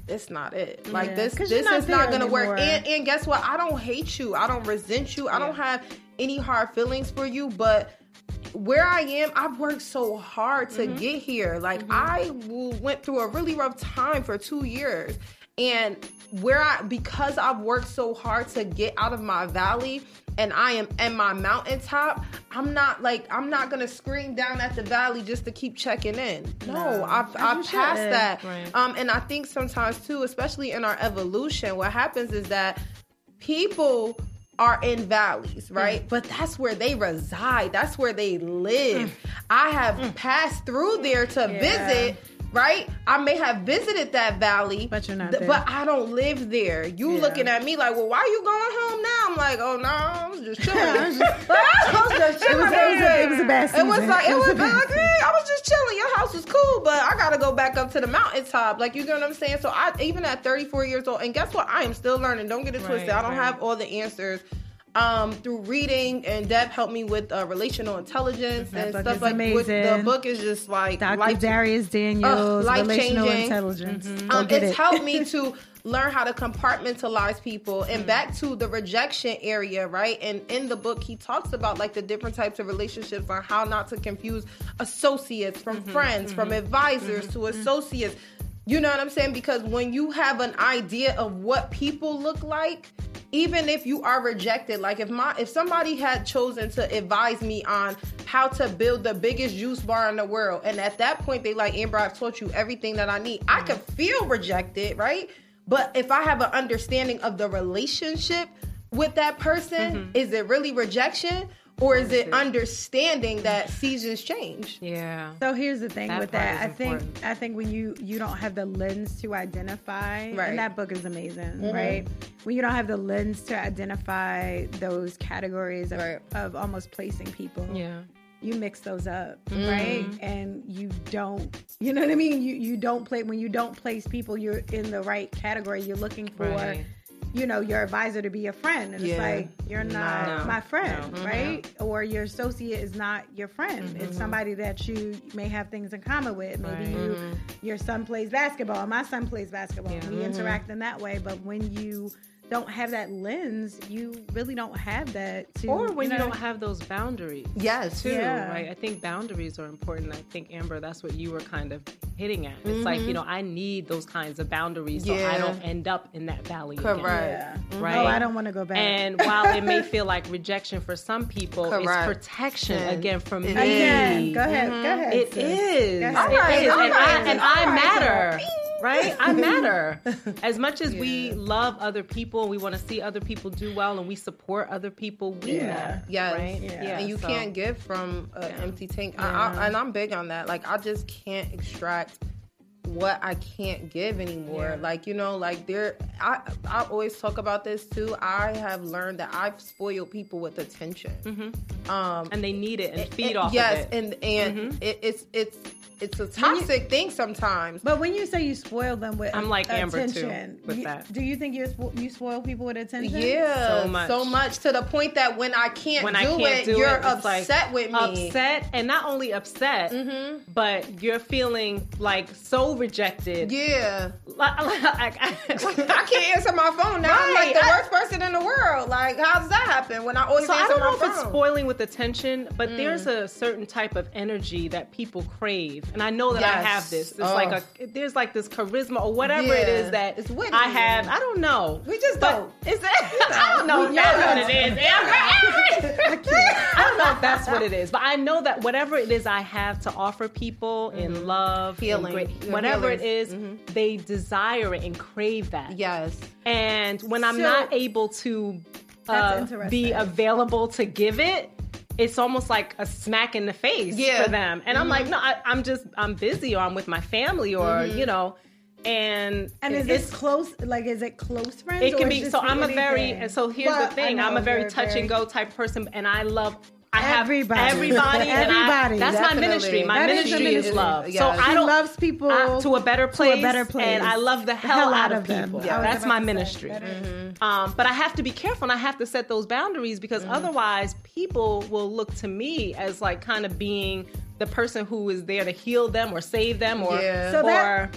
it's not it. Like Yeah, this this not is not gonna work. and, and guess what? I don't hate you. I don't resent you. I don't have any hard feelings for you but where I am, I've worked so hard to get here. Like I w- went through a really rough time for two years, and where I because I've worked so hard to get out of my valley, and I am at my mountaintop. I'm not like I'm not gonna scream down at the valley just to keep checking in. No, I've, As I've passed that. Right. Um, and I think sometimes too, especially in our evolution, what happens is that people are in valleys, right? But that's where they reside. That's where they live. I have passed through there to Yeah. visit, right? I may have visited that valley, But you're not th-. But I don't live there. You Yeah. looking at me like, well, why are you going home now? I'm like, oh no, I was just chilling. I was just- Like, I was just It was, it, was a, it was a bad season. It was like it was a bad like, hey, I was just chilling. Your house was cool, but I gotta go back up to the mountaintop. Like you get what I'm saying? So I even at 34 years old, and guess what? I am still learning. Don't get it twisted. Right, I don't right. have all the answers. Um, through reading and Deb helped me with uh, relational intelligence That and book stuff is like with the book is just like Dr. life- Dharius Daniels, life-changing. relational intelligence. Go um, it's it. helped me to learn how to compartmentalize people and back to the rejection area right and in the book he talks about like the different types of relationships on how not to confuse associates from friends from advisors to associates you know what i'm saying? Because when you have an idea of what people look like even if you are rejected like if my if somebody had chosen to advise me on how to build the biggest juice bar in the world and at that point they like amber i've taught you everything that i need. I could feel rejected right? But if i have an understanding of the relationship with that person mm-hmm. is it really rejection or is it understanding that seasons change Yeah. So here's the thing That with that that. is I think. I think when you you don't have the lens to identify, Right. and that book is amazing, Mm-hmm. right? When you don't have the lens to identify those categories of, Right. of almost placing people, Yeah. you mix those up, right? And you don't, you know what I mean? You you don't play when you don't place people, you're in the right category. You're looking for, Right. You know, your advisor to be a friend, and Yeah. it's like you're not No. my friend, No. right? Or your associate is not your friend. It's mm-hmm. somebody that you may have things in common with. Maybe Right. you, mm-hmm. your son plays basketball, my son plays basketball. Yeah. We interact in that way, but when you don't have that lens, you really don't have that. To, or when you, know, don't have those boundaries Yes. too Yeah. right i think boundaries are important i think amber that's what you were kind of hitting at it's like you mm-hmm. know i need those kinds of boundaries so i don't end up in that valley again. Correct. yeah. Right. Oh, I don't want to go back. And while it may feel like rejection for some people, Correct. it's protection Yeah. again from It me. Again, go ahead, go ahead. It sis. is. Go It ahead. is. All right, all and, right, I, and I right, matter. Right? I matter. As much as we love other people, and we want to see other people do well, and we support other people, we Yeah. matter. Yes. Right? Yeah. and you so- can't give from an empty tank. I, I, and I'm big on that. Like I just can't extract what I can't give anymore. Yeah. Like you know, like there. I I always talk about this too. I have learned that I've spoiled people with attention. Um, And they need it and feed it- off yes, of it. and and it, it's it's it's a toxic thing sometimes. But when you say you spoil them with I'm like Amber, too, with you- that. do you think you spo- you spoil people with attention? Yeah, So much. so much to the point that when I can't when do I can't it, do you're it, it's like upset with me. Upset, and not only upset, mm-hmm. but you're feeling like so rejected. Yeah. Like, like, I, I can't answer my phone now. I'm like the I- worst person in the world. Like, how does that happen when I always So I don't know if phone? it's spoiling with attention, but mm. there's a certain type of energy that people crave, and I know that I have this. It's Oh. like a there's like this charisma or whatever it Yeah. is that It's I have. I don't know. We just don't. Is it? I don't know that's know. what it is. Amber. I don't know if that's what it is, but I know that whatever it is I have to offer people in love, in Healing. great- whatever it is, is, they desire it and crave that. Yes. And when I'm So- not able to uh, be available to give it, it's almost like a smack in the face Yeah. for them. And I'm like, no, I, I'm just, I'm busy or I'm with my family or, you know, and, And is it's, it close? Like, is it close friends? it can is be, so I'm a very, anything? and so here's Well, the thing I I'm a very touch very- and go type person and I love, I have Everybody. everybody, and I- Everybody. that's my ministry. My That is your ministry is ministry. love. Yes. So I don't loves people I- to a better place, a better place. and I love the hell, out, of them. people. I was That's my to say, ministry. Um, but I have to be careful and I have to set those boundaries because Mm-hmm. otherwise people will look to me as like kind of being the person who is there to heal them or save them or Yeah. So or that-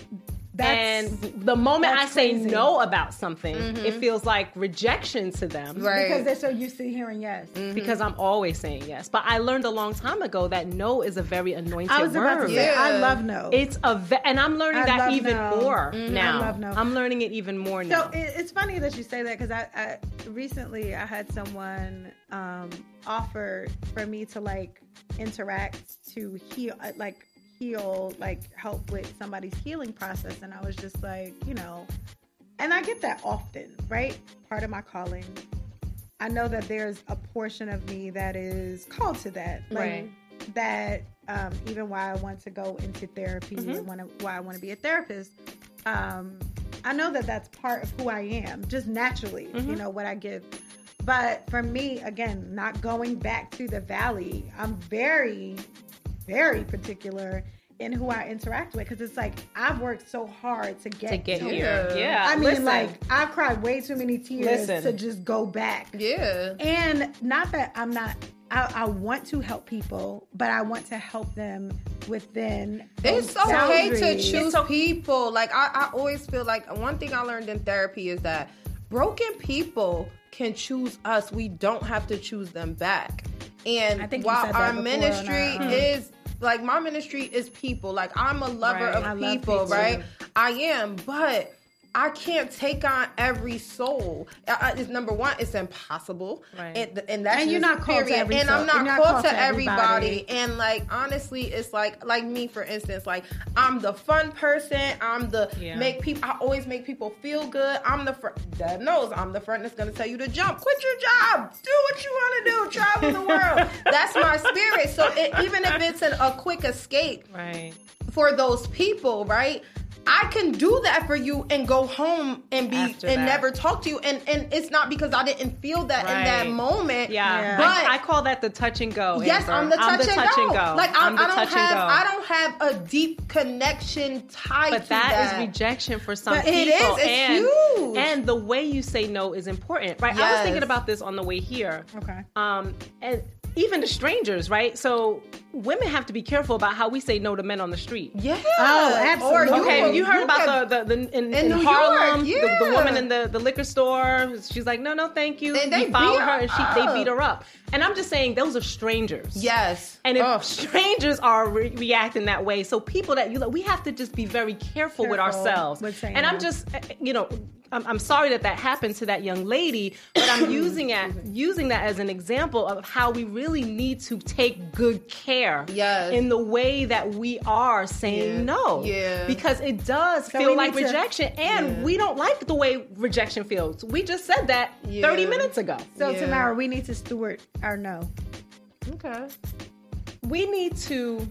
That's, and the moment I say crazy. no about something, it feels like rejection to them. Right. because they're so used to hearing yes. Because I'm always saying yes. But I learned a long time ago that no is a very anointed I was about word. to say, Yeah. I love no. It's a ve- and I'm learning I that even no. more Mhm. now. I love no. I'm learning it even more now. So it, it's funny that you say that because I, I recently I had someone um, offer for me to like interact to heal, uh, like heal, like help with somebody's healing process, and I was just like, you know, and I get that often, right? Part of my calling. I know that there's a portion of me that is called to that, like Right. that. Um, even why I want to go into therapy, Mm-hmm. and wanna, why I want to be a therapist. Um, I know that that's part of who I am, just naturally, Mm-hmm. you know, what I give. But for me, again, not going back to the valley, I'm very, very particular in who I interact with because it's like I've worked so hard to get to get to here. Yeah. Yeah. I mean, listen. like I've cried way too many tears Listen. to just go back. Yeah. And not that I'm not. I, I want to help people, but I want to help them within. It's okay to boundaries. choose people. Like I, I always feel like one thing I learned in therapy is that broken people can choose us. We don't have to choose them back. And I think you while our ministry our, um, is like my ministry is people. Like I'm a lover Right. of I people, people. right? I am, but I can't take on every soul. I, I- it's number one, it's impossible, Right. and, and that's And you're just not called to period. every And soul. I'm not, You're not called, called to to everybody. everybody. And like honestly, it's like like me for instance, like I'm the fun person. I'm the Yeah. make people. I always make people feel good. I'm the friend. Dad knows I'm the friend that's gonna tell you to jump. Quit your job. Do what you want to do. Travel the world. that's my spirit. So it, even if it's an, a quick escape right. for those people, right? I can do that for you and go home and be After and that. never talk to you. And and it's not because I didn't feel that in that moment. Yeah, Yeah. But I, I call that the touch and go. Yes, Amber. I'm the touch, and, touch go. and go. Like I, I'm the I don't touch have, and go. I don't have a deep connection tied but to that that. is rejection for some But people. it is. It's and, huge. And the way you say no is important, right? I was thinking about this on the way here. Okay. Um, and even to strangers, right? So women have to be careful about how we say no to men on the street. Yeah. Oh, absolutely. Or you Okay, can- you heard you about can- the, the, the in, In in, New Harlem, York, the, the woman in the, the liquor store. She's like, no, no, thank you. They- they we followed beat her, and she they beat her up. And I'm just saying, those are strangers. Yes. And if Ugh. strangers are re- reacting that way, so people that you like, we have to just be very careful, with ourselves. with and I'm no. just, uh, you know, I'm, I'm sorry that that happened to that young lady, but I'm using it, using that as an example of how we really need to take good care Yes. in the way that we are saying Yeah. no. Yeah. Because it does we feel like need to- rejection, and Yeah. we don't like the way rejection feels. We just said that 30 minutes ago. So Yeah. Tamara, we need to steward our no. Okay. We need to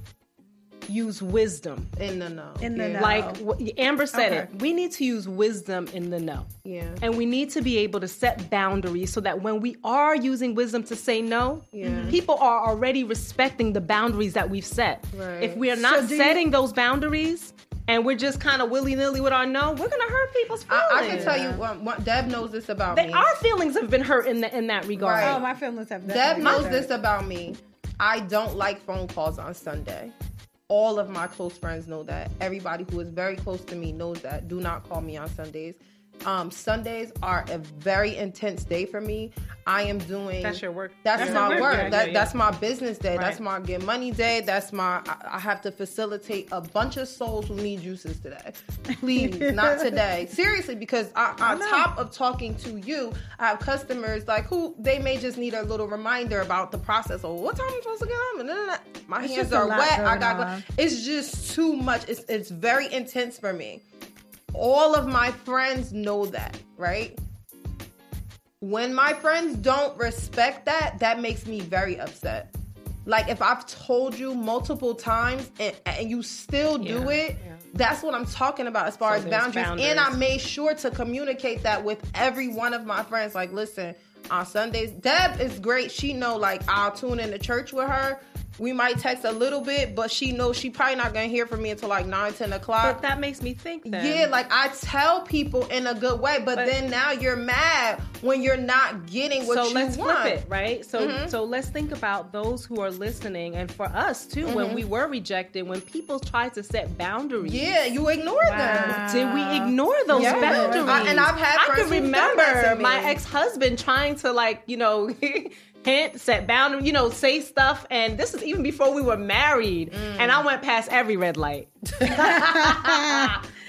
use wisdom. In the no. In the yeah. no. Like Amber said Okay. it, we need to use wisdom in the no. Yeah. And we need to be able to set boundaries so that when we are using wisdom to say no, Yeah. people are already respecting the boundaries that we've set. Right. If we are not So do you- setting those boundaries and we're just kind of willy nilly with our no, we're gonna hurt people's feelings. I, I can tell you, um, what, Deb knows this about They, me. our feelings have been hurt in the, in that regard. Right. Oh, my feelings have Deb knows been this about me. I don't like phone calls on Sunday. All of my close friends know that. Everybody who is very close to me knows that. Do not call me on Sundays. Um, Sundays are a very intense day for me. I am doing. That's your work. That's, That's my work. work. Yeah, that, yeah, That's my business day. That's my get money day. That's my. I, I have to facilitate a bunch of souls who need juices today. Please, not today. Seriously, because I, on know. top of talking to you, I have customers like who they may just need a little reminder about the process. Or what time am I'm supposed to get home? And then my It's hands are wet. I got. on. It's just too much. It's it's very intense for me. All of my friends know that, right? when my friends don't respect that, that makes me very upset. Like if I've told you multiple times and, and you still do Yeah, it, yeah. that's what I'm talking about as far So as boundaries. boundaries. And I made sure to communicate that with every one of my friends. Like, listen, on Sundays, Deb is great. She know like I'll tune in to church with her. We might text a little bit, but she knows she probably not gonna hear from me until like nine, ten o'clock. But that makes me think then. Yeah, like I tell people in a good way, but, But- then now you're mad when you're not getting what so you let's want. flip it, right? So Mhm. so let's think about those who are listening, and for us too, Mm-hmm. when we were rejected, when people tried to set boundaries. Yeah, you ignore them. Did we ignore those Yeah. boundaries? I- and I've had I can who've done that remember my ex-husband trying to like, you know, hint, set boundaries, you know, say stuff. And this is even before we were married. Mm. And I went past every red light.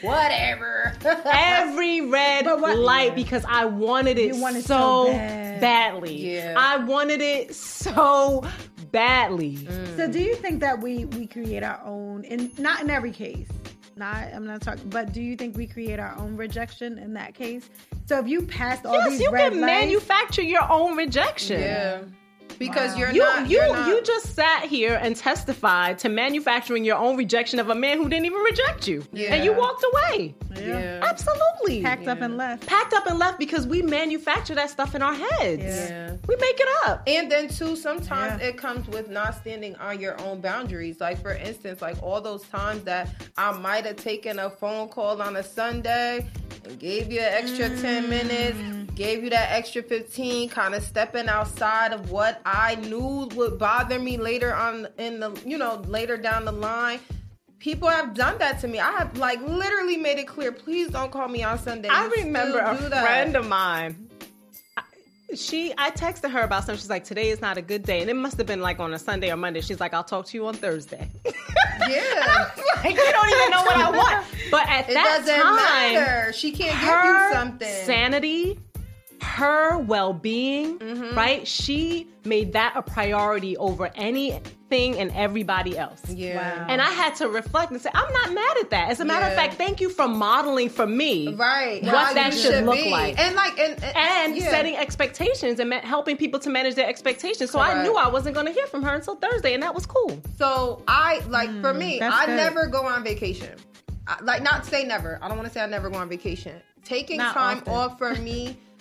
Whatever. every red what- light because I wanted it You want it so, so bad. badly. Yeah. I wanted it so badly. Mm. So do you think that we we create our own and not in every case. Not I'm not talking but do you think we create our own rejection in that case? So if you passed all Yes, these you red can lights, manufacture your own rejection. yeah. Because Wow. you're You not. you you're not- you just sat here and testified to manufacturing your own rejection of a man who didn't even reject you, Yeah. and you walked away. Yeah. Absolutely, packed up and left. packed up and left because we manufacture that stuff in our heads. Yeah. We make it up. And then too, sometimes Yeah. it comes with not standing on your own boundaries. Like for instance, like all those times that I might have taken a phone call on a Sunday and gave you an extra ten mm. minutes, gave you that extra fifteen, kind of stepping outside of what I knew would bother me later on in the you know later down the line. People have done that to me. I have like literally made it clear. Please don't call me on Sunday. I remember a friend of mine. She, I texted her about something. She's like, "Today is not a good day," and it must have been like on a Sunday or Monday. She's like, "I'll talk to you on Thursday." Yeah. like, you don't even know what I want. But at It that doesn't time, matter. She can't give you something. sanity, her well-being, Mm-hmm. right? She made that a priority over anything and everybody else. yeah. Wow. And I had to reflect and say, I'm not mad at that. As a matter of fact, thank you for modeling for me Right. what How that you should look be. like. And like and and, and yeah. setting expectations and helping people to manage their expectations. So I knew I wasn't going to hear from her until Thursday, and that was cool. So I like for mm, me, I good. never go on vacation. I- like not say never. I don't want to say I never go on vacation. Taking Not time often. off for me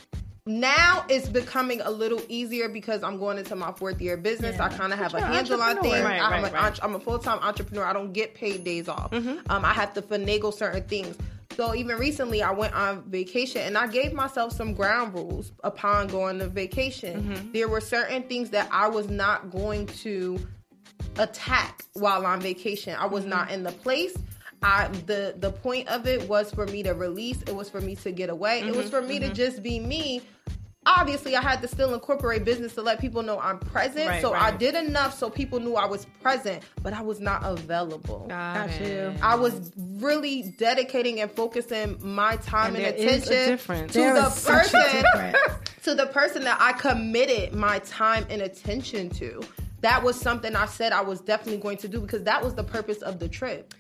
now it's becoming a little easier because I'm going into my fourth year of business. I kind of have a you're handle on things. Right, I'm, right, a, right. I'm a full time entrepreneur. I don't get paid days off. Mm-hmm. Um, I have to finagle certain things. So even recently, I went on vacation and I gave myself some ground rules upon going to vacation. Mm-hmm. There were certain things that I was not going to attack while on vacation. I was not in the place. I the the point of it was for me to release. It was for me to get away. It was mm-hmm. for me to mm-hmm. just be me. Obviously, I had to still incorporate business to let people know I'm present. Right, so I did enough so people knew I was present, but I was not available. Got Got you. I was really dedicating and focusing my time and, And there is a attention to There the is such a person to the person that I committed my time and attention to. That was something I said I was definitely going to do because that was the purpose of the trip.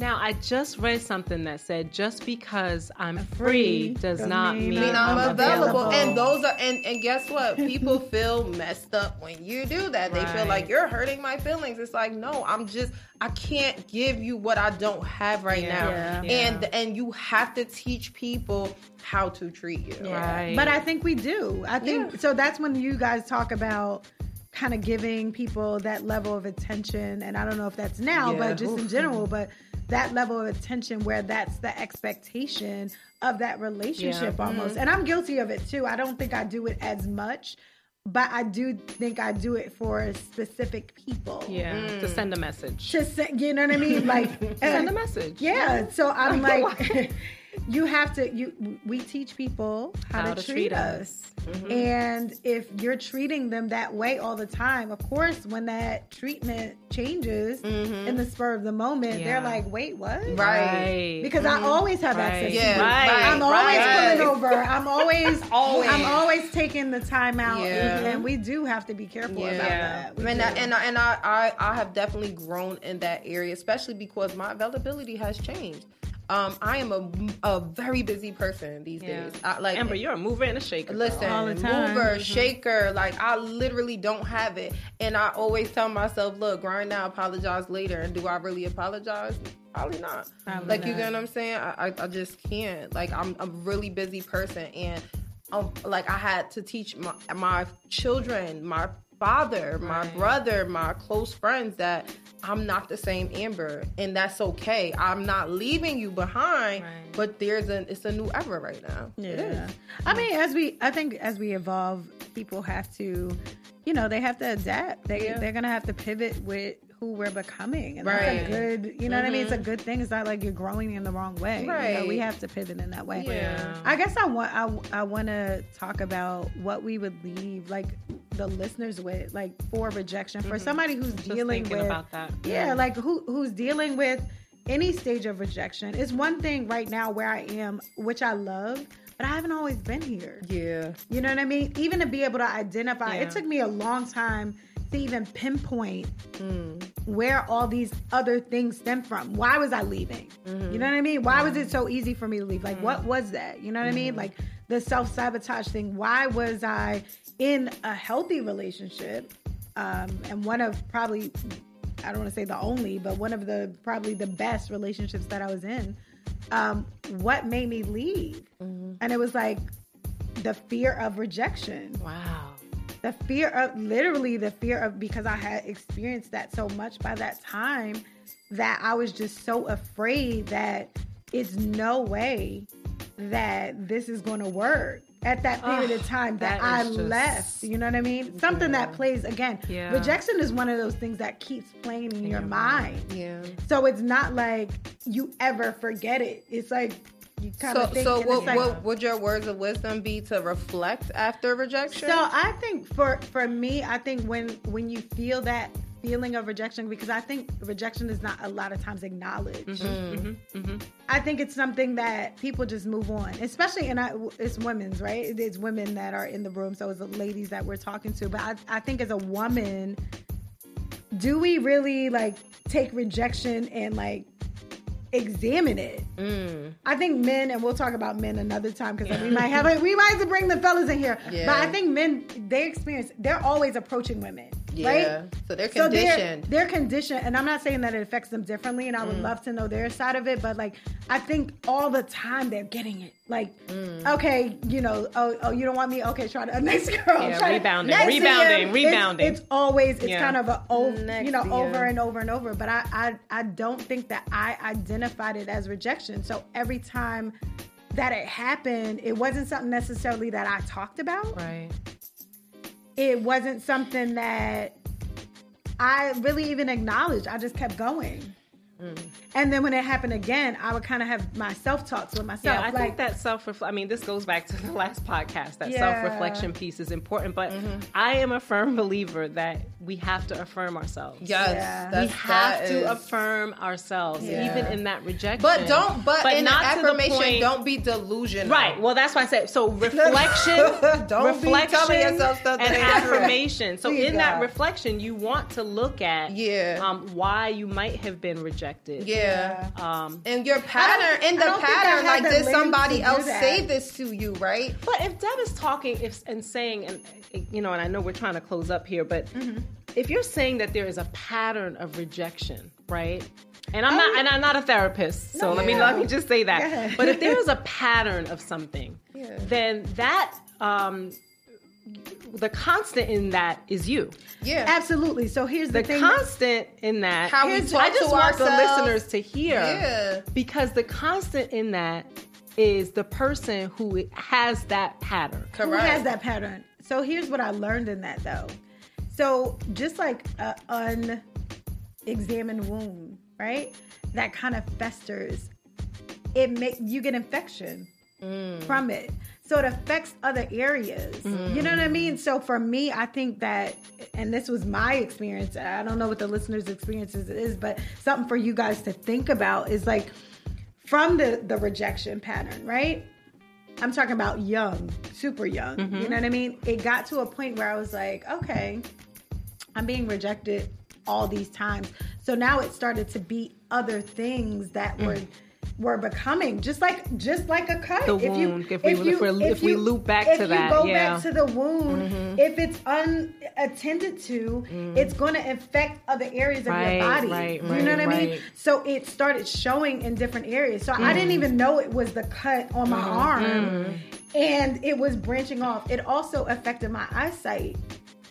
Now, I just read something that said just because I'm free free does doesn't mean mean, I mean, I'm, I'm available. available. and those are and and guess what? People feel messed up when you do that. They feel like you're hurting my feelings. It's like no, I'm just I can't give you what I don't have right Yeah. now. Yeah. Yeah. And and you have to teach people how to treat you. Right. But I think we do. I think Yeah. so. That's when you guys talk about kind of giving people that level of attention, and I don't know if that's now, Yeah. but just in general, but that level of attention where that's the expectation of that relationship Yeah. almost. Mm-hmm. And I'm guilty of it too. I don't think I do it as much, but I do think I do it for specific people. yeah, to mm. send a message. To say, you know what I mean? Like send a message. Yeah. So I'm like, you have to. You we teach people how, to, treat, us, Mm-hmm. and if you're treating them that way all the time, of course, when that treatment changes in the spur of the moment, Mm-hmm. Yeah. they're like, wait, what? Right. Because I always have Right. access. Yeah, to right, I'm always right. pulling over. I'm always, Always. I'm always taking the time out, Yeah. and we do have to be careful about that. We and. I, and I, and I, I I have definitely grown in that area, especially because my availability has changed. Um, I am a, a very busy person these Yeah. days. I, like Amber, you're a mover and a shaker. Listen, All the time. mover, shaker, like I literally don't have it. And I always tell myself, look, grind now, apologize later. And do I really apologize? Probably not. Probably like you not. get what I'm saying? I, I, I just can't. Like I'm I'm a really busy person and um, like I had to teach my my children, my father, my brother, my close friends that I'm not the same Amber, and that's okay. I'm not leaving you behind, Right. but there's an it's a new era right now. Yeah. I mean, as we, I think as we evolve, people have to, you know, they have to adapt. They Yeah. they're gonna have to pivot with who we're becoming, and that's a good, you know what I mean. It's a mm-hmm. good thing. It's not like you're growing in the wrong way. You know, Right. we have to pivot in that way. Yeah. I guess I want I, I want to talk about what we would leave like the listeners with like for rejection for mm-hmm. somebody who's Just dealing with about that. yeah, like who who's dealing with any stage of rejection. It's one thing right now where I am, which I love, but I haven't always been here. Yeah. You know what I mean? Even to be able to identify, Yeah. it took me a long time to even pinpoint Hmm. where all these other things stem from. Why was I leaving? Mm-hmm. You know what I mean? Why was it so easy for me to leave? Like, Mm-hmm. what was that? You know what I mean? Like the self sabotage thing. Why was I in a healthy relationship? Um, and one of probably, I don't want to say the only, but one of the probably the best relationships that I was in. Um, what made me leave? Mm-hmm. And it was like the fear of rejection Wow. The fear of literally the fear of because I had experienced that so much by that time that I was just so afraid that it's no way that this is going to work at that ah, period of time that, that I just- left. You know what I mean? Something that plays again. Yeah. Rejection is one of those things that keeps playing in, your your mind. Yeah. So it's not like you ever forget it. It's like you kind So, of think. so what, like- what would your words of wisdom be to reflect after rejection? So I think for for me, I think when when you feel that feeling of rejection, because I think rejection is not a lot of times acknowledged. Mm-hmm. mm-hmm. mm-hmm. I think it's something that people just move on, especially and I, uh, it's women's right. It's women that are in the room, so it's the ladies that we're talking to. But I, I think as a woman, do we really like take rejection and like examine it? Mm. I think men, and we'll talk about men another time because we might have we might have to bring the fellas in here. Yeah. But I think men they experience they're always approaching women. Yeah. right? So they're So they're, conditioned. they're conditioned, and I'm not saying that it affects them differently, and I Mm. would love to know their side of it, but like I think all the time they're getting it. Like, Mm. okay, you know, oh, oh, you don't want me? Okay, try to next girl. Yeah, try to- rebounding, rebounding, rebounding. It's, it's always it's Yeah. kind of a over, Next you know, over and over and over. But I, I I don't think that I identified it as rejection. So every time that it happened, it wasn't something necessarily that I talked about Right. It wasn't something that I really even acknowledged. I just kept going. Mm. And then when it happened again, I would kind of have my self talks with myself. Yeah, I like, think that self reflection, I mean, this goes back to the last podcast. That Yeah. self reflection piece is important, but Mm-hmm. I am a firm believer that we have to affirm ourselves. yes, Yeah. We have to is- affirm ourselves, Yeah. even in that rejection. But don't. But, in not the to the affirmation, point- don't be delusional. Right. Well, that's why I said so. Reflection, Don't be reflection, telling yourself stuff and affirmation. So Please, in that reflection, you want to look at Yeah. um, why you might have been rejected. Yeah. Um, And your pattern, in the don't think I pattern, like, did somebody else that. say this to you, right? But if Deb is talking if, and saying, and you know, and I know we're trying to close up here, but Mm-hmm. if you're saying that there is a pattern of rejection, right? And I'm not, and I'm not a therapist, so let me yeah. let me just say that. Go ahead. But if there is a pattern of something, Yeah. then that um, the constant in that is you. Yeah. absolutely. So here's the, The thing. constant in that, How we here's- talk I just to want the listeners to hear, Yeah. because the constant in that is the person who has that pattern. who has that pattern? So here's what I learned in that though. So just like an unexamined wound, right? That kind of festers. It make you get infection mm. from it. So it affects other areas. You know what I mean? So for me, I think that, and this was my experience. I don't know what the listeners' experiences is, but something for you guys to think about is like from the the rejection pattern, right? I'm talking about young, super young. You know what I mean? It got to a point where I was like, okay, I'm being rejected all these times. So now it started to be other things that Mm. were were becoming just like just like a cut. The wound, if we- if we're- if we loop back to that if you go yeah. back to the wound, if it's unattended to, it's going to affect other areas of Right, your body. right, you right, know what I mean? So it started showing in different areas. So I Mm. didn't even know it was the cut on my Mm-hmm. arm. And it was branching off. It also affected my eyesight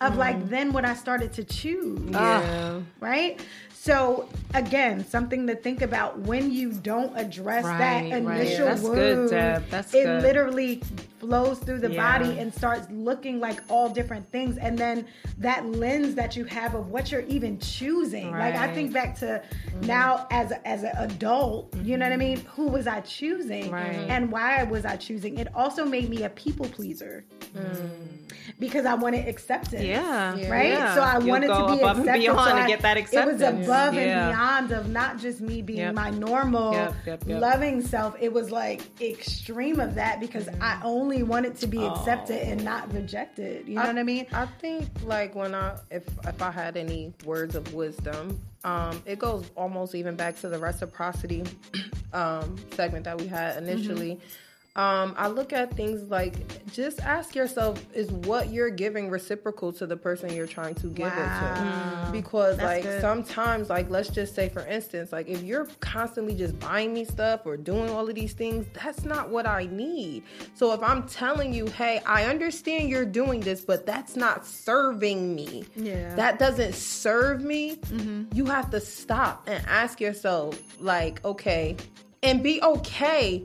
of like Mm-hmm. then what I started to choose. Yeah. Right? So again, something to think about when you don't address Right, that right. initial That's wound. good, Deb. That's it good. literally flows through the Yeah. body and starts looking like all different things. And then that lens that you have of what you're even choosing. Like I think back to mm-hmm. now as a, as an adult, you know what I mm-hmm. mean? Who was I choosing? Right. And why was I choosing? It also made me a people pleaser. Mm. Because I wanted acceptance. Yeah. Right? Yeah. So I You'll wanted to be accepted. beyond so to I- get that It was acceptance. Above Yeah. and beyond of not just me being Yep. my normal Yep, yep, loving self. It was like extreme of that because I only wanted to be accepted and not rejected. You know what I mean? I think like when I if if I had any words of wisdom, um, it goes almost even back to the reciprocity um, segment that we had initially. Um, I look at things like just ask yourself: Is what you're giving reciprocal to the person you're trying to give it to? Because That's like good. sometimes, like let's just say for instance, like if you're constantly just buying me stuff or doing all of these things, that's not what I need. So if I'm telling you, hey, I understand you're doing this, but that's not serving me. Yeah. That doesn't serve me. Mm-hmm. You have to stop and ask yourself, like, okay, and be okay.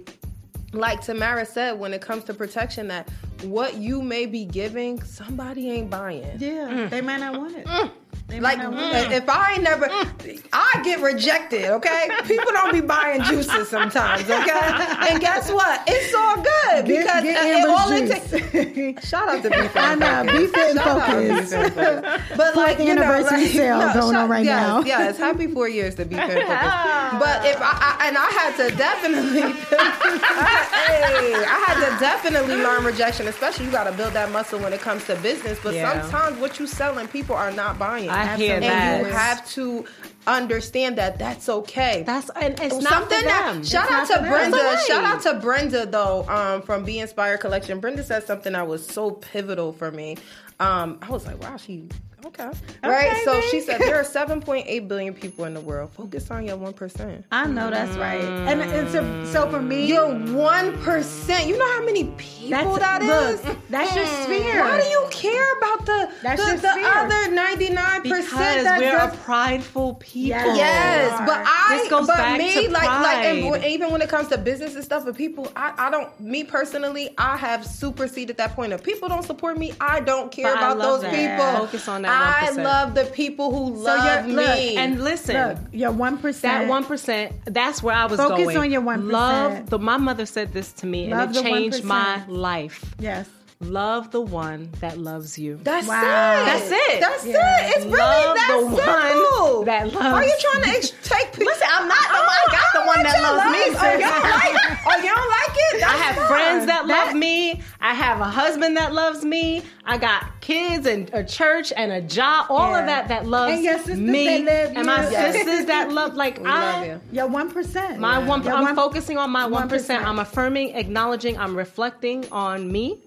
Like Tamara said, when it comes to protection, that what you may be giving, somebody ain't buying. Yeah, they might not want it. Mm. They Like might not want uh, it. if I ain't never, mm. I get rejected. Okay, people don't be buying juices sometimes. Okay, and guess what? It's all good Get- because get uh, it Amber's all it juice. takes. Shout out to Beef I and know, Focus. Beef and Shout out to Focus. Beef and Focus. But like you know, anniversary like, sale no, going on right yes, now. Yes, happy four years to Beef and Focus. Ah. But if I, I and I had to definitely, hey, I had to definitely learn rejection. Especially you got to build that muscle when it comes to business. But Yeah. sometimes what you selling, people are not buying. I hear and that. you have to understand that that's okay. That's and it's not Something that shout It's out to. Brenda. It's Shout out to Brenda though, um, from Be Inspired Collection. Brenda said something that was so pivotal for me. Um, I was like, wow, she Okay. Right. Okay, So babe. she said there are 7.8 billion people in the world. Focus on your one percent. I know that's right. And, and so, so for me, Your one percent. You know how many people that's that is. look, that's your hmm. sphere. Why do you care about the That's the, the other 99 Because percent that we're does a prideful people. Yes. Yes, but I This goes but back me to like like and pride. even when it comes to business and stuff with people, I, I don't me personally I have superseded that point. If people don't support me, I don't care But I about love those that. people. Focus on that I love the people who So love you're- look, me. And listen, Look, your one percent. that one percent, that's where I was Focus going. on your 1%. Love the my mother said this to me Love and it changed 1%. my life. Yes. Love the one that loves you. that's Wow. it. That's it. That's Yeah. it. It's really Love that the simple. one that Are you trying to ex- take people? Listen, I'm not the one. Oh, I got the oh, one that loves me, Oh, you don't like? Oh, you don't like it? I have fine. friends that, That- love me. I have a husband that loves me. I got kids and a church and a job. All Yeah. of that that loves And your sisters me. that love and my. Yes. sisters that love like We I love you. Your one percent. my one I'm focusing on my 1%. I'm affirming, acknowledging, I'm reflecting on me.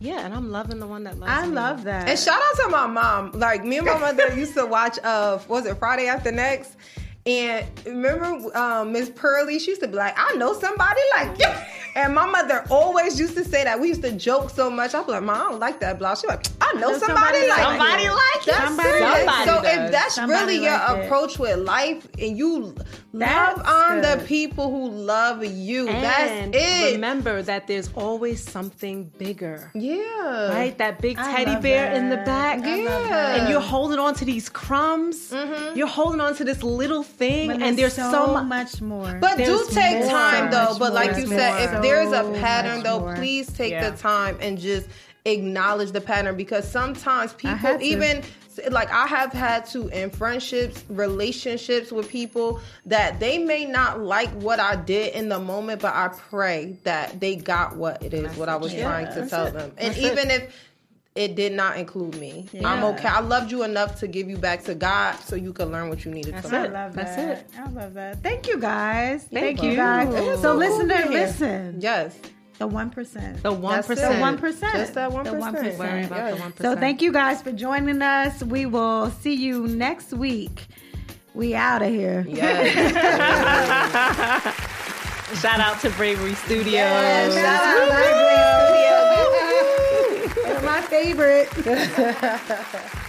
Yeah, and I'm loving the one that loves I me. love that. And shout out to my mom. Like me and my mother used to watch uh was it Friday After Next? And remember um Miss Pearly, she used to be like, I know somebody like you. And my mother always used to say that. We used to joke so much. I'd be like, Mom, I don't like that blouse. She's like, I know, know somebody, somebody like Somebody you. like you. That's Somebody it. so you. if that's Somebody really your like it. approach with life and you That's love on the people who love you, And that's it. remember that there's always something bigger. yeah. Right? That big teddy love bear in the back. Yeah. And you're holding on to these crumbs. Mm-hmm. You're holding on to this little thing. When and there's so, so much. much more. But do take more. time though. But like you more. said, if So there's a pattern though, more. please take Yeah. the time and just acknowledge the pattern because sometimes people even to. Even like I have had to in friendships, relationships with people that they may not like what I did in the moment, but I pray that they got what it is, what I was Yeah, trying to tell it. them. And That's it. even if it did not include me. I'm okay. I loved you enough to give you back to God so you could learn what you needed That's to learn. it. love That's it. I love that. Thank you guys. Thank, Thank you you. guys. It So so listen cool to listen. Yes. The one percent. The one That's it. percent. The one percent. Just that 1%. The one Worry percent. about the one So thank you guys for joining us. We will see you next week. We out of here. Yes. Shout out to Bravery Studios. Shout out Library Studios. my favorite.